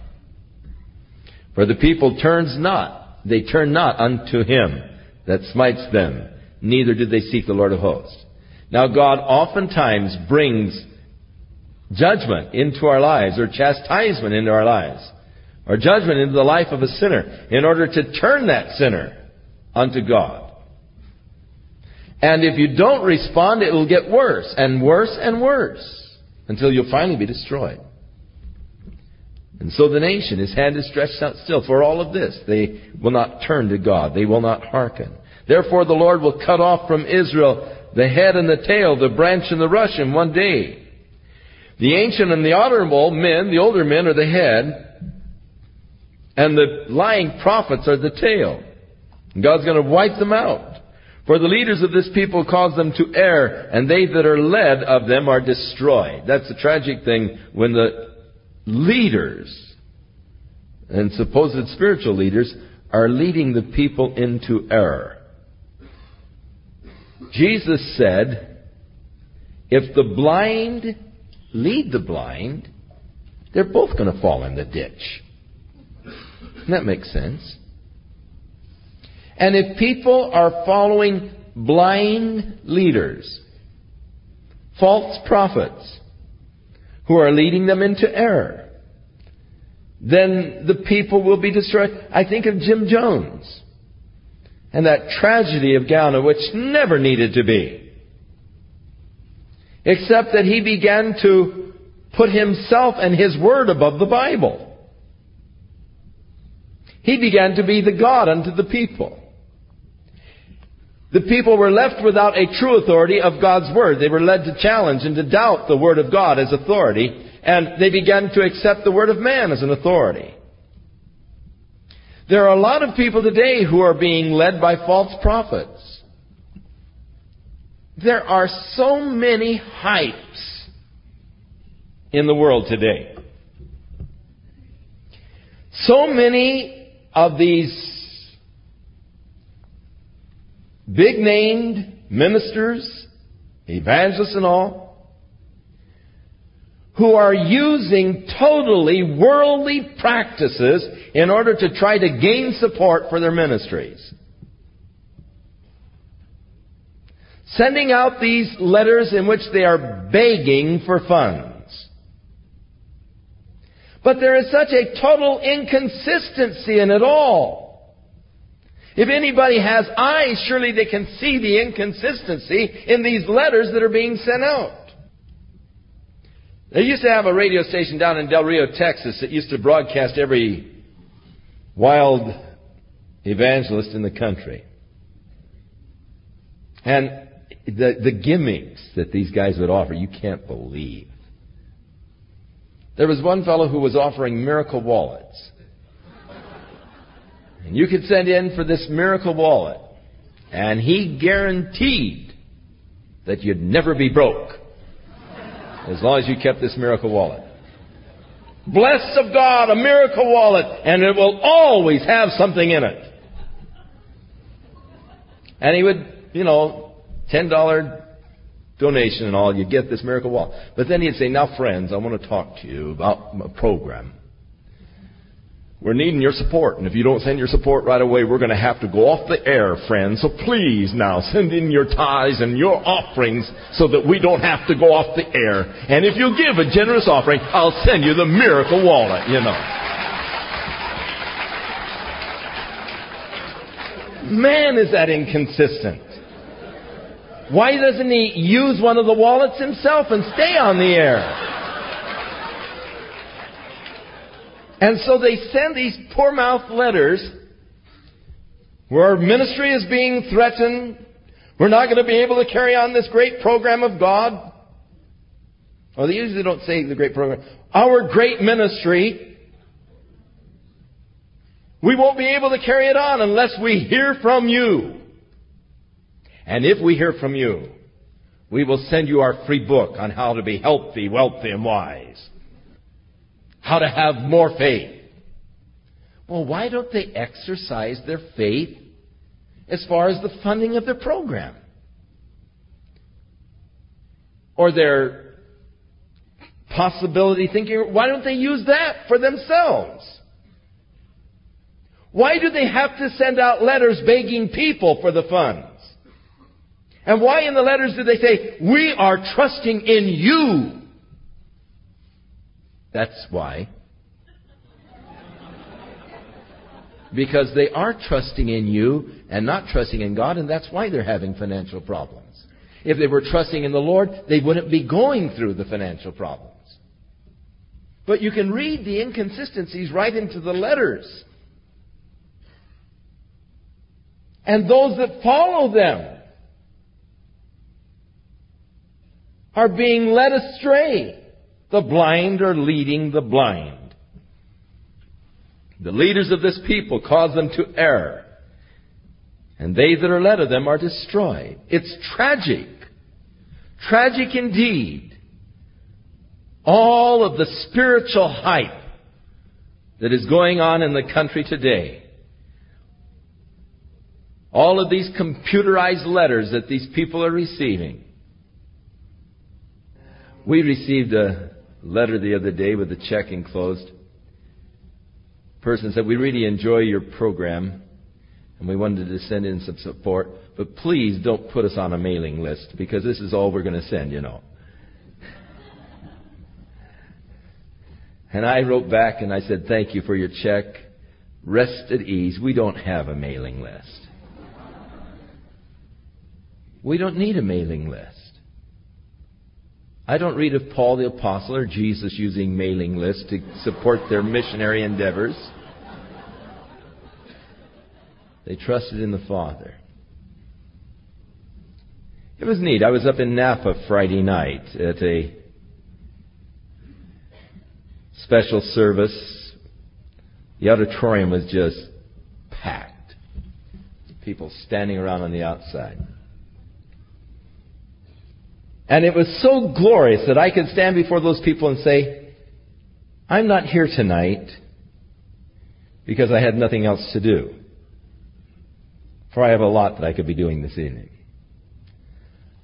Speaker 1: For the people turns not, they turn not unto Him that smites them, neither do they seek the Lord of hosts. Now God oftentimes brings judgment into our lives, or chastisement into our lives, or judgment into the life of a sinner, in order to turn that sinner unto God. And if you don't respond, it will get worse, and worse, and worse, until you'll finally be destroyed. And so the nation, his hand is stretched out still. For all of this, they will not turn to God. They will not hearken. Therefore the Lord will cut off from Israel the head and the tail, the branch and the rush in one day. The ancient and the honorable men, the older men, are the head, and the lying prophets are the tail. God's going to wipe them out. For the leaders of this people cause them to err, and they that are led of them are destroyed. That's the tragic thing when the leaders and supposed spiritual leaders are leading the people into error. Jesus said, if the blind lead the blind, they're both going to fall in the ditch. That makes sense. And if people are following blind leaders, false prophets, who are leading them into error, then the people will be destroyed. I think of Jim Jones and that tragedy of Guyana, which never needed to be. Except that he began to put himself and his word above the Bible. He began to be the God unto the people. The people were left without a true authority of God's Word. They were led to challenge and to doubt the Word of God as authority, and they began to accept the Word of man as an authority. There are a lot of people today who are being led by false prophets. There are so many hypes in the world today. So many of these big named ministers, evangelists and all, who are using totally worldly practices in order to try to gain support for their ministries. Sending out these letters in which they are begging for funds. But there is such a total inconsistency in it all. If anybody has eyes, surely they can see the inconsistency in these letters that are being sent out. They used to have a radio station down in Del Rio, Texas that used to broadcast every wild evangelist in the country. And the, the gimmicks that these guys would offer, you can't believe. There was one fellow who was offering miracle wallets. And you could send in for this miracle wallet. And he guaranteed that you'd never be broke. As long as you kept this miracle wallet. Blessed of God, a miracle wallet, and it will always have something in it. And he would, you know, $10 donation and all, you get this miracle wallet. But then he'd say, now friends, I want to talk to you about a program. We're needing your support, and if you don't send your support right away, we're going to have to go off the air, friends. So please now send in your tithes and your offerings so that we don't have to go off the air. And if you give a generous offering, I'll send you the miracle wallet, you know. Man, is that inconsistent. Why doesn't he use one of the wallets himself and stay on the air? And so they send these poor mouth letters where our ministry is being threatened. We're not going to be able to carry on this great program of God. Well, they usually don't say the great program. Our great ministry. We won't be able to carry it on unless we hear from you. And if we hear from you, we will send you our free book on how to be healthy, wealthy, and wise how to have more faith. Well, why don't they exercise their faith as far as the funding of their program? Or their possibility thinking, why don't they use that for themselves? Why do they have to send out letters begging people for the funds? And why in the letters do they say, we are trusting in you that's why. Because they are trusting in you and not trusting in God, and that's why they're having financial problems. If they were trusting in the Lord, they wouldn't be going through the financial problems. But you can read the inconsistencies right into the letters. And those that follow them are being led astray. The blind are leading the blind. The leaders of this people cause them to err. And they that are led of them are destroyed. It's tragic. Tragic indeed. All of the spiritual hype that is going on in the country today. All of these computerized letters that these people are receiving. We received a letter the other day with the check enclosed. person said, we really enjoy your program and we wanted to send in some support, but please don't put us on a mailing list because this is all we're going to send, you know. And I wrote back and I said, thank you for your check. Rest at ease. We don't have a mailing list. We don't need a mailing list. I don't read of Paul the Apostle or Jesus using mailing lists to support their missionary endeavors. They trusted in the Father. It was neat. I was up in Napa Friday night at a special service. The auditorium was just packed. People standing around on the outside. And it was so glorious that I could stand before those people and say, I'm not here tonight because I had nothing else to do. For I have a lot that I could be doing this evening.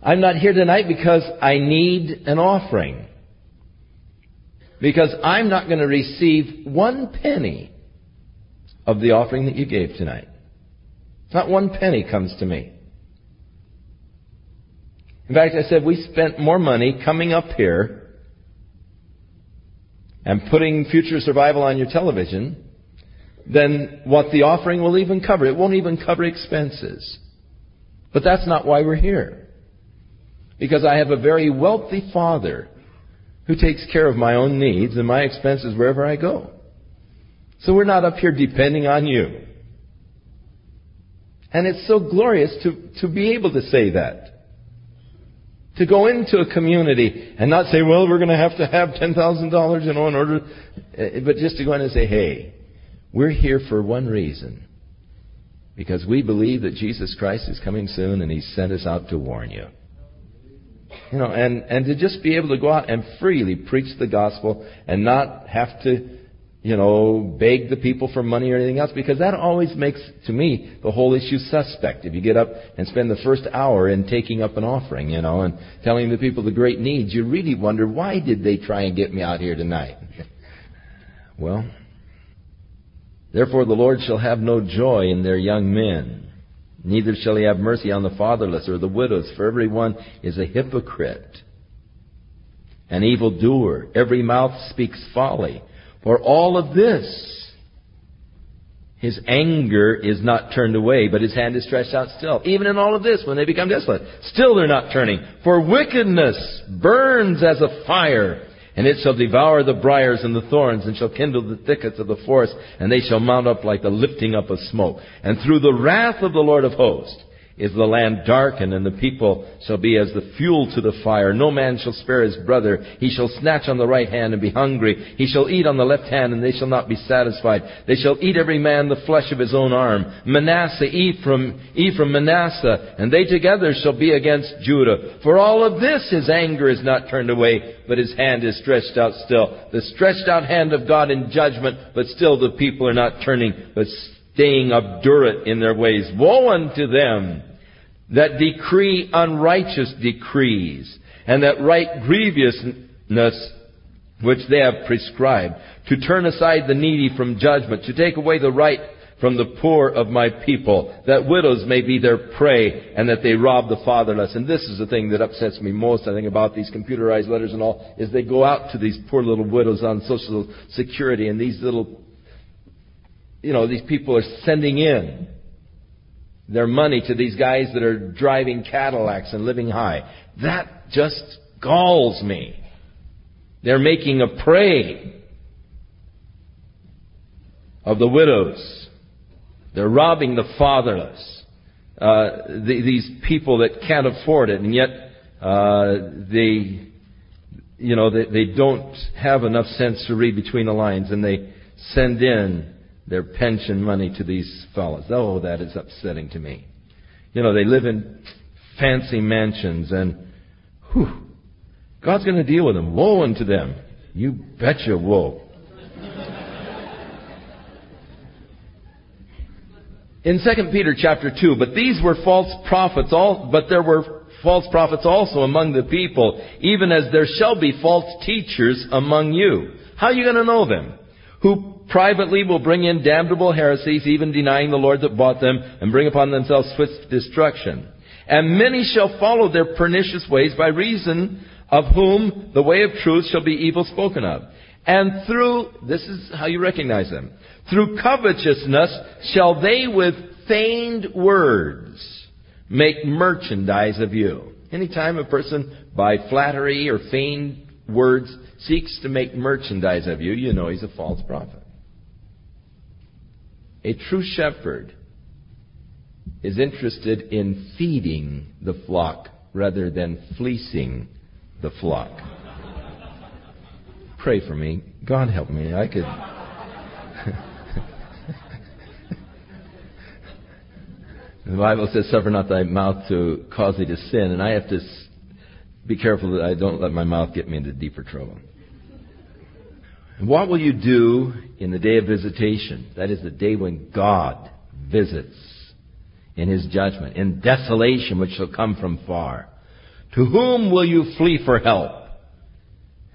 Speaker 1: I'm not here tonight because I need an offering. Because I'm not going to receive one penny of the offering that you gave tonight. Not one penny comes to me. In fact, I said we spent more money coming up here and putting future survival on your television than what the offering will even cover. It won't even cover expenses. But that's not why we're here. Because I have a very wealthy father who takes care of my own needs and my expenses wherever I go. So we're not up here depending on you. And it's so glorious to, to be able to say that. To go into a community and not say, well, we're going to have to have $10,000, you know, in order, eh, but just to go in and say, hey, we're here for one reason. Because we believe that Jesus Christ is coming soon and He sent us out to warn you. You know, and, and to just be able to go out and freely preach the gospel and not have to you know, beg the people for money or anything else because that always makes, to me, the whole issue suspect. If you get up and spend the first hour in taking up an offering, you know, and telling the people the great needs, you really wonder, why did they try and get me out here tonight? well, therefore the Lord shall have no joy in their young men, neither shall he have mercy on the fatherless or the widows, for every one is a hypocrite, an evildoer. Every mouth speaks folly. For all of this, his anger is not turned away, but his hand is stretched out still. Even in all of this, when they become desolate, still they're not turning. For wickedness burns as a fire, and it shall devour the briars and the thorns, and shall kindle the thickets of the forest, and they shall mount up like the lifting up of smoke. And through the wrath of the Lord of hosts, is the land darkened, and the people shall be as the fuel to the fire. No man shall spare his brother. He shall snatch on the right hand and be hungry. He shall eat on the left hand, and they shall not be satisfied. They shall eat every man the flesh of his own arm. Manasseh, Ephraim, Ephraim, Manasseh, and they together shall be against Judah. For all of this his anger is not turned away, but his hand is stretched out still. The stretched out hand of God in judgment, but still the people are not turning, but staying obdurate in their ways. Woe unto them that decree unrighteous decrees, and that write grievousness which they have prescribed, to turn aside the needy from judgment, to take away the right from the poor of my people, that widows may be their prey, and that they rob the fatherless. And this is the thing that upsets me most, I think, about these computerized letters and all, is they go out to these poor little widows on Social Security, and these little, you know, these people are sending in their money to these guys that are driving Cadillacs and living high. That just galls me. They're making a prey of the widows. They're robbing the fatherless. Uh, the, these people that can't afford it, and yet uh, they, you know, they, they don't have enough sense to read between the lines, and they send in their pension money to these fellows. Oh, that is upsetting to me. You know, they live in fancy mansions and, whew, God's going to deal with them. Woe unto them. You betcha woe. In 2 Peter chapter 2, but these were false prophets, all, but there were false prophets also among the people, even as there shall be false teachers among you. How are you going to know them? Who privately will bring in damnable heresies, even denying the Lord that bought them, and bring upon themselves swift destruction. And many shall follow their pernicious ways, by reason of whom the way of truth shall be evil spoken of. And through, this is how you recognize them, through covetousness shall they with feigned words make merchandise of you. Anytime a person by flattery or feigned words seeks to make merchandise of you, you know he's a false prophet. A true shepherd is interested in feeding the flock rather than fleecing the flock. Pray for me. God help me. I could. the Bible says, Suffer not thy mouth to cause thee to sin, and I have to be careful that I don't let my mouth get me into deeper trouble. What will you do in the day of visitation? That is the day when God visits in his judgment, in desolation which shall come from far. To whom will you flee for help?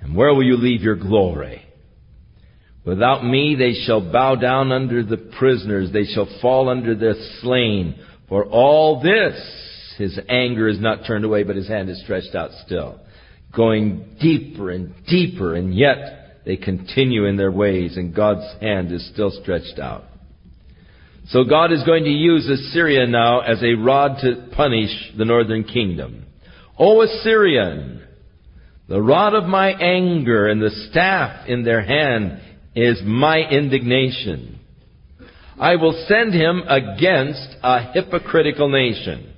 Speaker 1: And where will you leave your glory? Without me they shall bow down under the prisoners, they shall fall under the slain. For all this his anger is not turned away, but his hand is stretched out still. Going deeper and deeper, and yet they continue in their ways, and God's hand is still stretched out. So God is going to use Assyria now as a rod to punish the northern kingdom. O Assyrian, the rod of my anger and the staff in their hand is my indignation. I will send him against a hypocritical nation.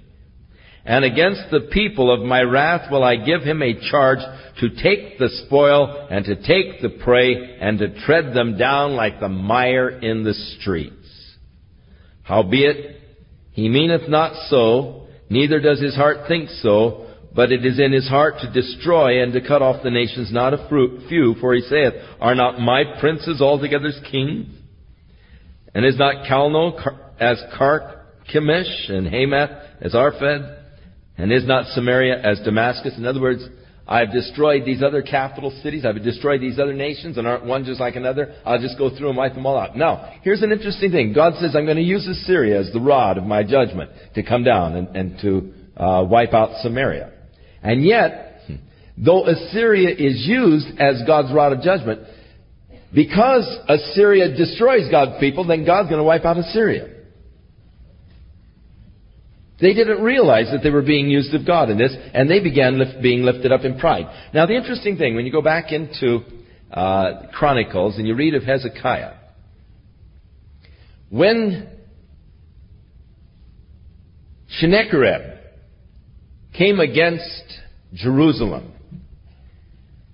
Speaker 1: And against the people of my wrath will I give him a charge to take the spoil and to take the prey and to tread them down like the mire in the streets. Howbeit, he meaneth not so, neither does his heart think so, but it is in his heart to destroy and to cut off the nations, not a few, for he saith, Are not my princes altogether kings? And is not Calno as Carchemish, and Hamath as Arpad? And is not Samaria as Damascus? In other words, I've destroyed these other capital cities. I've destroyed these other nations, and aren't one just like another? I'll just go through and wipe them all out. Now, here's an interesting thing. God says, I'm going to use Assyria as the rod of my judgment to come down and, and to uh, wipe out Samaria. And yet, though Assyria is used as God's rod of judgment, because Assyria destroys God's people, then God's going to wipe out Assyria. They didn't realize that they were being used of God in this, and they began lift, being lifted up in pride. Now, the interesting thing, when you go back into uh, Chronicles and you read of Hezekiah, when Sennacherib came against Jerusalem,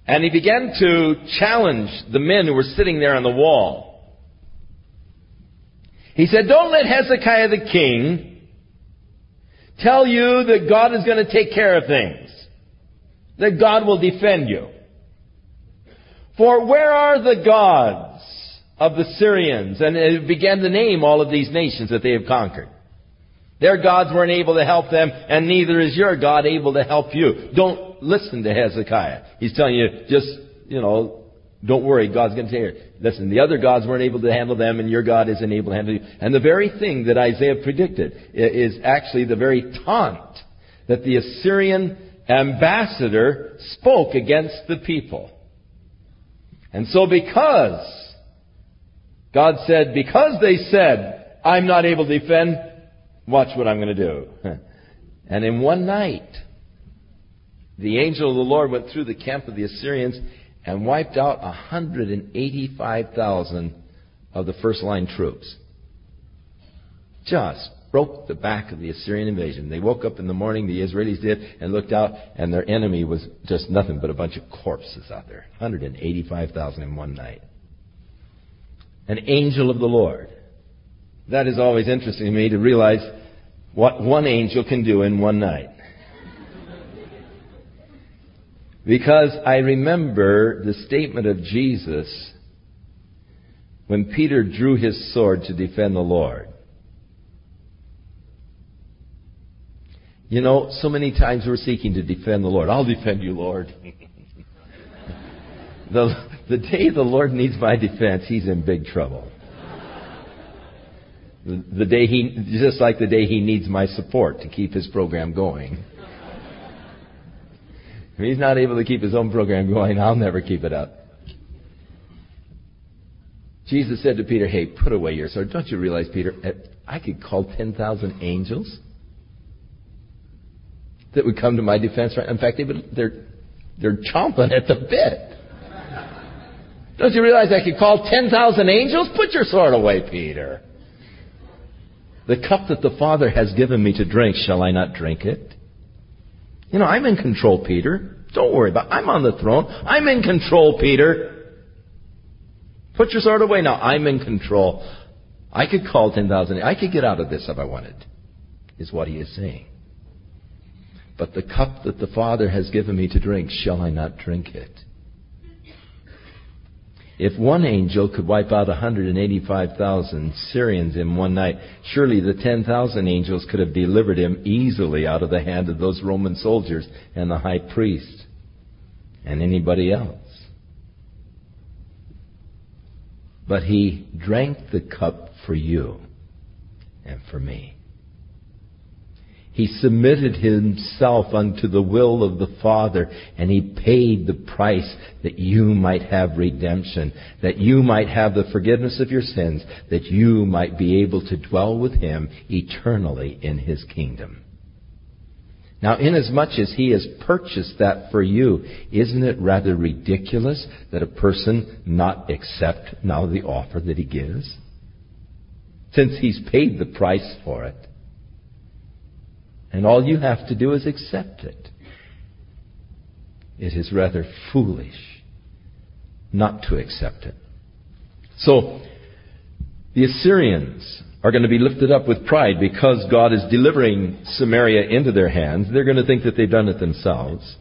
Speaker 1: and he began to challenge the men who were sitting there on the wall. He said, Don't let Hezekiah the king tell you that God is going to take care of things. That God will defend you. For where are the gods of the Syrians? And it began to name all of these nations that they have conquered. Their gods weren't able to help them, and neither is your God able to help you. Don't listen to Hezekiah. He's telling you, just, you know, don't worry, God's going to take care. Listen, the other gods weren't able to handle them, and your God isn't able to handle you. And the very thing that Isaiah predicted is actually the very taunt that the Assyrian ambassador spoke against the people. And so because God said, because they said, I'm not able to defend, watch what I'm going to do. And in one night, the angel of the Lord went through the camp of the Assyrians and wiped out 185,000 of the first line troops. Just broke the back of the Assyrian invasion. They woke up in the morning, the Israelis did, and looked out, and their enemy was just nothing but a bunch of corpses out there. 185,000 in one night. An angel of the Lord. That is always interesting to me to realize what one angel can do in one night. Because I remember the statement of Jesus when Peter drew his sword to defend the Lord. You know, so many times we're seeking to defend the Lord. I'll defend you, Lord. the, the day the Lord needs my defense, he's in big trouble. The, the day he, just like the day he needs my support to keep his program going. If he's not able to keep his own program going, I'll never keep it up. Jesus said to Peter, Hey, put away your sword. Don't you realize, Peter, eh, I could call 10,000 angels that would come to my defense. Right? In fact, they would, they're, they're chomping at the bit. Don't you realize I could call 10,000 angels? Put your sword away, Peter. The cup that the Father has given me to drink, shall I not drink it? You know, I'm in control, Peter. Don't worry about it. I'm on the throne. I'm in control, Peter. Put your sword away now. I'm in control. I could call 10,000. I could get out of this if I wanted, is what he is saying. But the cup that the Father has given me to drink, shall I not drink it? If one angel could wipe out 185,000 Syrians in one night, surely the 10,000 angels could have delivered him easily out of the hand of those Roman soldiers and the high priest and anybody else. But he drank the cup for you and for me. He submitted himself unto the will of the Father, and he paid the price that you might have redemption, that you might have the forgiveness of your sins, that you might be able to dwell with him eternally in his kingdom. Now, inasmuch as he has purchased that for you, isn't it rather ridiculous that a person not accept now the offer that he gives? Since he's paid the price for it. And all you have to do is accept it. It is rather foolish not to accept it. So, the Assyrians are going to be lifted up with pride because God is delivering Samaria into their hands. They're going to think that they've done it themselves.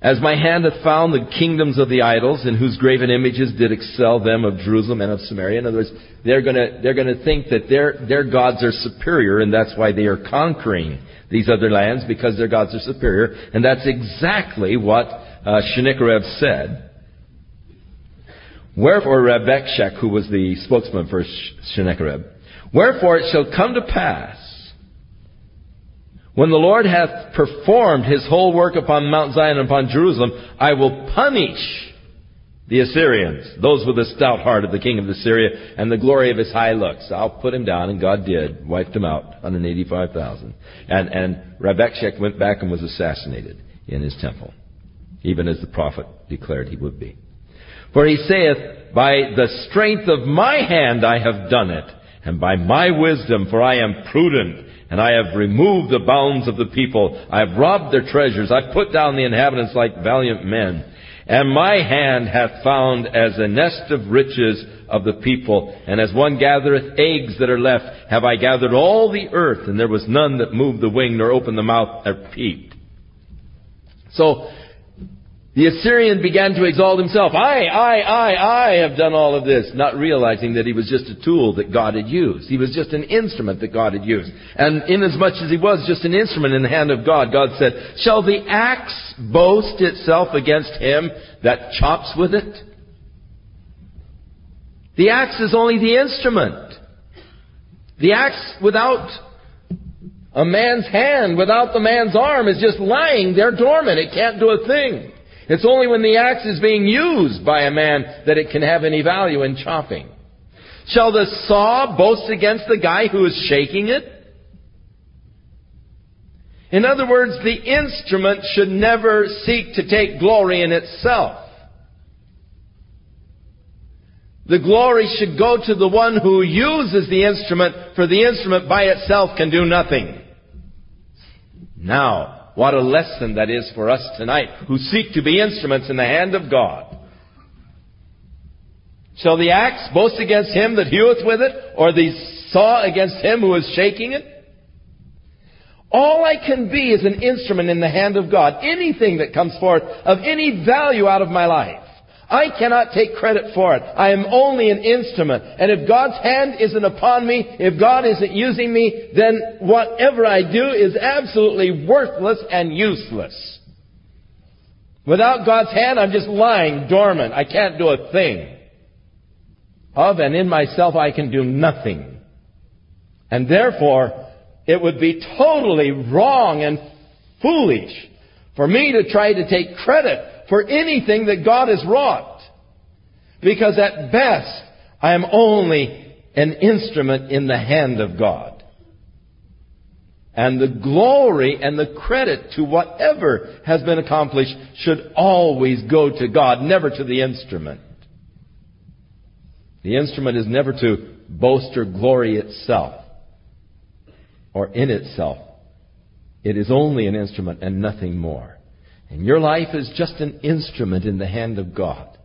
Speaker 1: As my hand hath found the kingdoms of the idols, in whose graven images did excel them of Jerusalem and of Samaria. In other words, they're gonna, they're gonna think that their, their gods are superior, and that's why they are conquering these other lands, because their gods are superior. And that's exactly what uh, said. Wherefore Rabshakeh, who was the spokesman for Sennacherib, Wherefore it shall come to pass, when the Lord hath performed his whole work upon Mount Zion and upon Jerusalem, I will punish the Assyrians, those with the stout heart of the king of Assyria, and the glory of his high looks. I'll put him down, and God did, wiped him out, 185,000. And, and Rabshakeh went back and was assassinated in his temple, even as the prophet declared he would be. For he saith, By the strength of my hand I have done it, and by my wisdom, for I am prudent, and I have removed the bounds of the people. I have robbed their treasures. I have put down the inhabitants like valiant men. And my hand hath found as a nest of riches of the people, and as one gathereth eggs that are left, have I gathered all the earth, and there was none that moved the wing, nor opened the mouth, or peeped. So, the Assyrian began to exalt himself. I, I, I, I have done all of this, not realizing that he was just a tool that God had used. He was just an instrument that God had used. And inasmuch as he was just an instrument in the hand of God, God said, Shall the axe boast itself against him that chops with it? The axe is only the instrument. The axe without a man's hand, without the man's arm, is just lying there dormant. It can't do a thing. It's only when the axe is being used by a man that it can have any value in chopping. Shall the saw boast against the guy who is shaking it? In other words, the instrument should never seek to take glory in itself. The glory should go to the one who uses the instrument, for the instrument by itself can do nothing. Now, what a lesson that is for us tonight who seek to be instruments in the hand of God. Shall the axe boast against him that heweth with it, or the saw against him who is shaking it? All I can be is an instrument in the hand of God. Anything that comes forth of any value out of my life I cannot take credit for it. I am only an instrument. And if God's hand isn't upon me, if God isn't using me, then whatever I do is absolutely worthless and useless. Without God's hand, I'm just lying dormant. I can't do a thing. Of and in myself, I can do nothing. And therefore, it would be totally wrong and foolish for me to try to take credit for anything that God has wrought. Because at best, I am only an instrument in the hand of God. And the glory and the credit to whatever has been accomplished should always go to God, never to the instrument. The instrument is never to boast or glory itself or in itself. It is only an instrument and nothing more. And your life is just an instrument in the hand of God.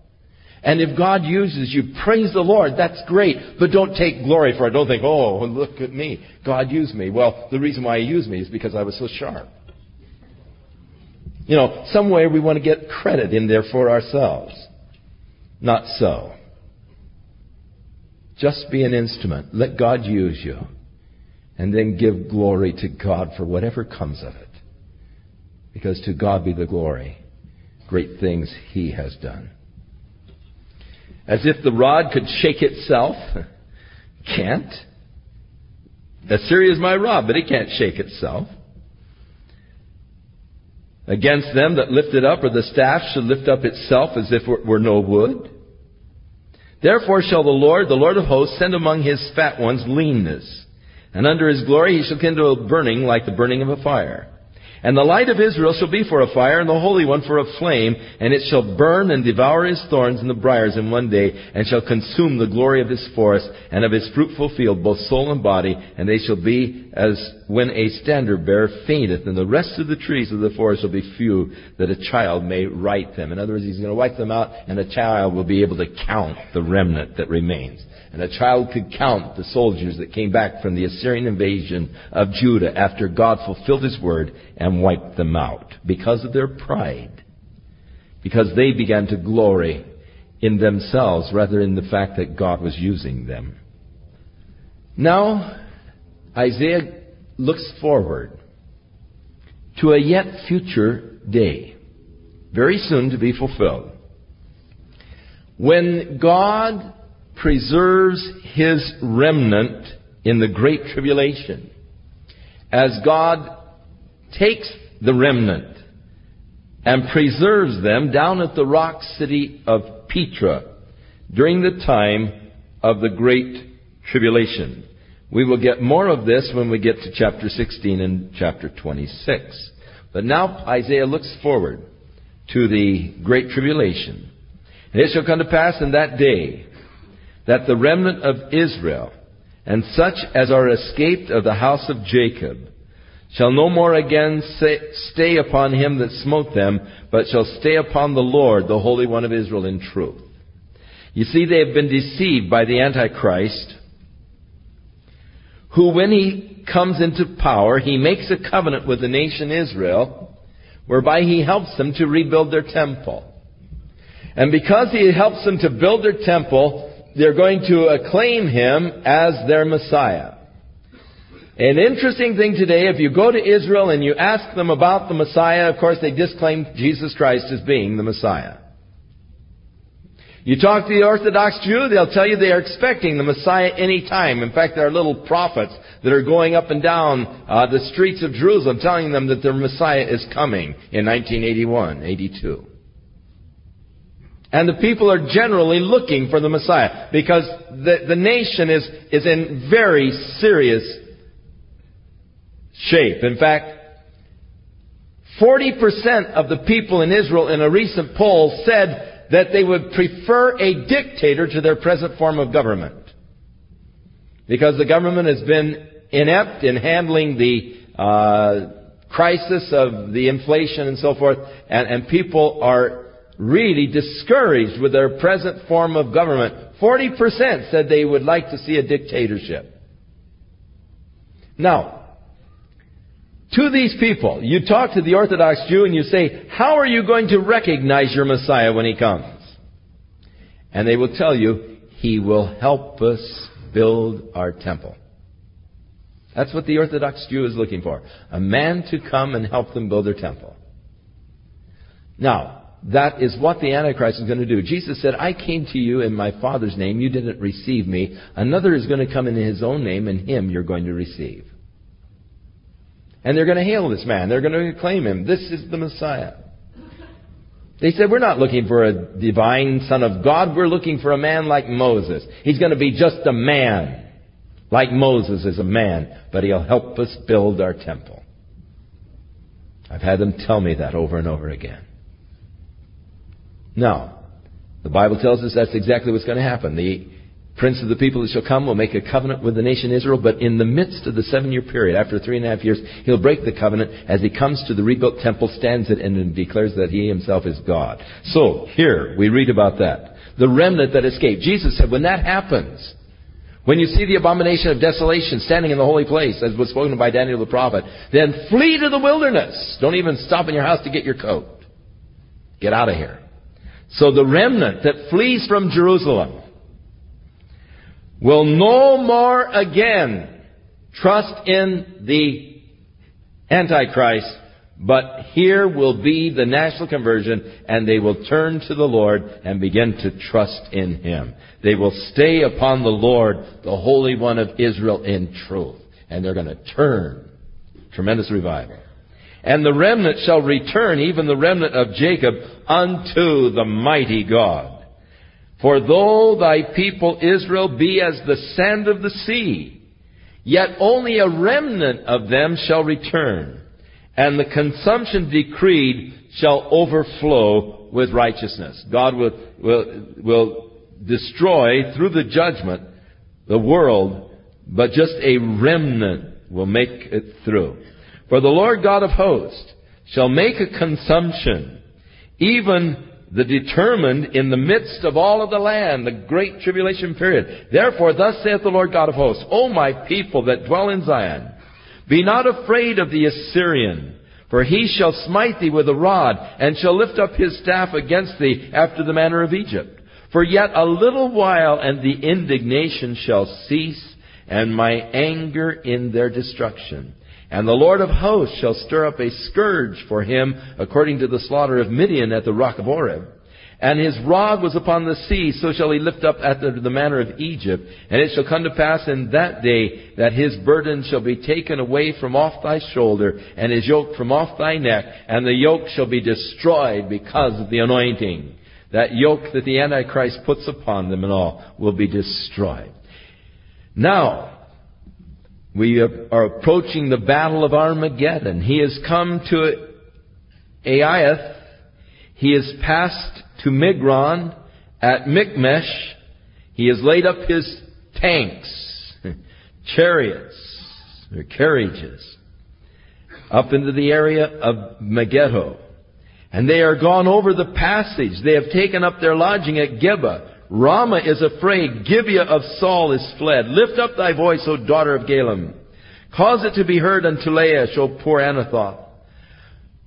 Speaker 1: And if God uses you, praise the Lord. That's great. But don't take glory for it. Don't think, oh, look at me. God used me. Well, the reason why He used me is because I was so sharp. You know, somewhere we want to get credit in there for ourselves. Not so. Just be an instrument. Let God use you. And then give glory to God for whatever comes of it. Because to God be the glory. Great things He has done. As if the rod could shake itself. can't. Assyria is my rod, but it can't shake itself. Against them that lift it up, or the staff should lift up itself as if it were no wood. Therefore shall the Lord, the Lord of hosts, send among his fat ones leanness. And under his glory he shall kindle a burning like the burning of a fire. And the light of Israel shall be for a fire, and the Holy One for a flame, and it shall burn and devour his thorns and the briers in one day, and shall consume the glory of his forest and of his fruitful field, both soul and body, and they shall be as when a standard bearer fainteth, and the rest of the trees of the forest shall be few, that a child may write them. In other words, he's going to wipe them out, and a child will be able to count the remnant that remains. And a child could count the soldiers that came back from the Assyrian invasion of Judah after God fulfilled his word and wiped them out because of their pride. Because they began to glory in themselves rather in the fact that God was using them. Now, Isaiah looks forward to a yet future day, very soon to be fulfilled. When God preserves his remnant in the great tribulation. As God takes the remnant and preserves them down at the rock city of Petra during the time of the great tribulation. We will get more of this when we get to chapter 16 and chapter 26. But now Isaiah looks forward to the great tribulation. And it shall come to pass in that day that the remnant of Israel and such as are escaped of the house of Jacob shall no more again say, stay upon him that smote them, but shall stay upon the Lord, the Holy One of Israel, in truth. You see, they have been deceived by the Antichrist, who, when he comes into power, he makes a covenant with the nation Israel, whereby he helps them to rebuild their temple. And because he helps them to build their temple, they're going to acclaim him as their Messiah. An interesting thing today, if you go to Israel and you ask them about the Messiah, of course they disclaim Jesus Christ as being the Messiah. You talk to the Orthodox Jew, they'll tell you they are expecting the Messiah any time. In fact, there are little prophets that are going up and down uh, the streets of Jerusalem telling them that their Messiah is coming in 1981, 82. And the people are generally looking for the Messiah because the, the nation is, is in very serious shape. In fact, 40% of the people in Israel in a recent poll said that they would prefer a dictator to their present form of government. Because the government has been inept in handling the uh, crisis of the inflation and so forth, and, and people are really discouraged with their present form of government. 40% said they would like to see a dictatorship. Now, to these people, you talk to the Orthodox Jew and you say, how are you going to recognize your Messiah when he comes? And they will tell you, he will help us build our temple. That's what the Orthodox Jew is looking for. A man to come and help them build their temple. Now, that is what the Antichrist is going to do. Jesus said, I came to you in my Father's name. You didn't receive me. Another is going to come in his own name, and him you're going to receive. And they're going to hail this man. They're going to acclaim him. This is the Messiah. They said, We're not looking for a divine Son of God. We're looking for a man like Moses. He's going to be just a man, like Moses is a man, but he'll help us build our temple. I've had them tell me that over and over again. Now, the Bible tells us that's exactly what's going to happen. The prince of the people that shall come will make a covenant with the nation Israel, but in the midst of the seven year period, after three and a half years, he'll break the covenant as he comes to the rebuilt temple, stands it, and declares that he himself is God. So, here, we read about that. The remnant that escaped. Jesus said, when that happens, when you see the abomination of desolation standing in the holy place, as was spoken by Daniel the prophet, then flee to the wilderness. Don't even stop in your house to get your coat. Get out of here. So the remnant that flees from Jerusalem will no more again trust in the Antichrist, but here will be the national conversion, and they will turn to the Lord and begin to trust in Him. They will stay upon the Lord, the Holy One of Israel, in truth. And they're going to turn. Tremendous revival. And the remnant shall return, even the remnant of Jacob, unto the mighty God. For though thy people Israel be as the sand of the sea, yet only a remnant of them shall return, and the consumption decreed shall overflow with righteousness. God will, will, will destroy through the judgment the world, but just a remnant will make it through. For the Lord God of hosts shall make a consumption, even the determined in the midst of all of the land, the great tribulation period. Therefore, thus saith the Lord God of hosts, O my people that dwell in Zion, be not afraid of the Assyrian, for he shall smite thee with a rod, and shall lift up his staff against thee after the manner of Egypt. For yet a little while, and the indignation shall cease, and my anger in their destruction. And the Lord of hosts shall stir up a scourge for him according to the slaughter of Midian at the rock of Oreb. And his rod was upon the sea, so shall he lift up after the manner of Egypt. And it shall come to pass in that day that his burden shall be taken away from off thy shoulder, and his yoke from off thy neck, and the yoke shall be destroyed because of the anointing. That yoke that the Antichrist puts upon them and all will be destroyed. Now, we are approaching the battle of Armageddon. He has come to Aiath. He has passed to Migron at Michmash. He has laid up his tanks, chariots, or carriages, up into the area of Megiddo. And they are gone over the passage. They have taken up their lodging at Geba. Ramah is afraid. Gibeah of Saul is fled. Lift up thy voice, O daughter of Gallim. Cause it to be heard unto Laish, O poor Anathoth.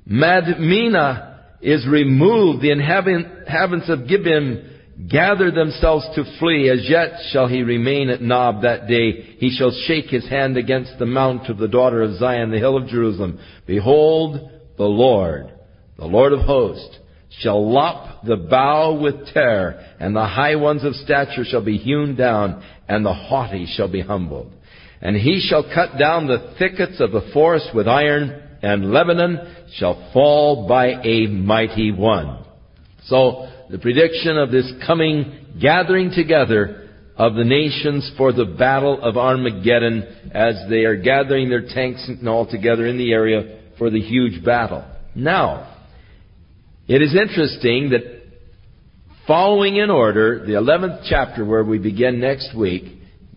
Speaker 1: Madmenah is removed. The inhabitants of Gibeon gather themselves to flee. As yet shall he remain at Nob that day. He shall shake his hand against the mount of the daughter of Zion, the hill of Jerusalem. Behold, the Lord, the Lord of hosts, shall lop the bough with terror, and the high ones of stature shall be hewn down, and the haughty shall be humbled. And he shall cut down the thickets of the forest with iron, and Lebanon shall fall by a mighty one. So, the prediction of this coming gathering together of the nations for the battle of Armageddon as they are gathering their tanks and all together in the area for the huge battle. Now, it is interesting that following in order, the 11th chapter where we begin next week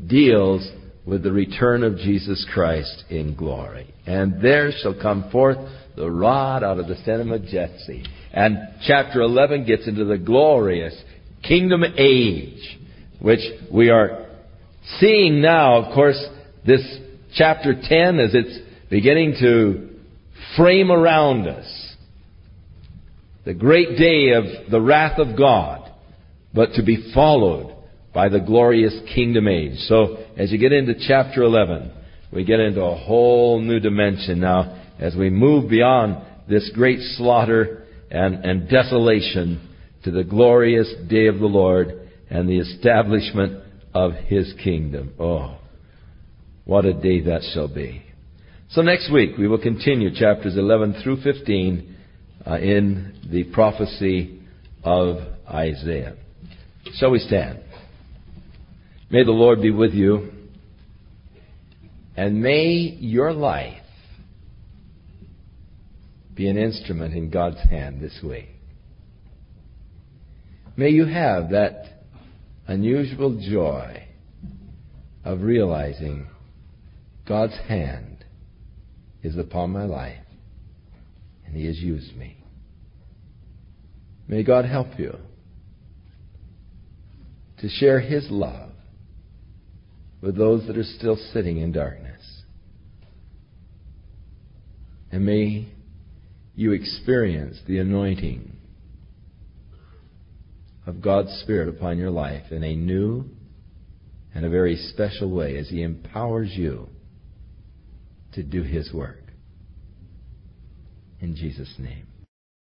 Speaker 1: deals with the return of Jesus Christ in glory. And there shall come forth the rod out of the stem of Jesse. And chapter 11 gets into the glorious kingdom age, which we are seeing now. Of course, this chapter 10, as it's beginning to frame around us, the great day of the wrath of God, but to be followed by the glorious kingdom age. So as you get into chapter 11, we get into a whole new dimension now as we move beyond this great slaughter and, and desolation to the glorious day of the Lord and the establishment of His kingdom. Oh, what a day that shall be. So next week we will continue chapters 11 through 15 uh, in the prophecy of Isaiah. Shall we stand? May the Lord be with you, and may your life be an instrument in God's hand this week. May you have that unusual joy of realizing God's hand is upon my life and He has used me. May God help you to share His love with those that are still sitting in darkness. And may you experience the anointing of God's Spirit upon your life in a new and a very special way as He empowers you to do His work. In Jesus' name.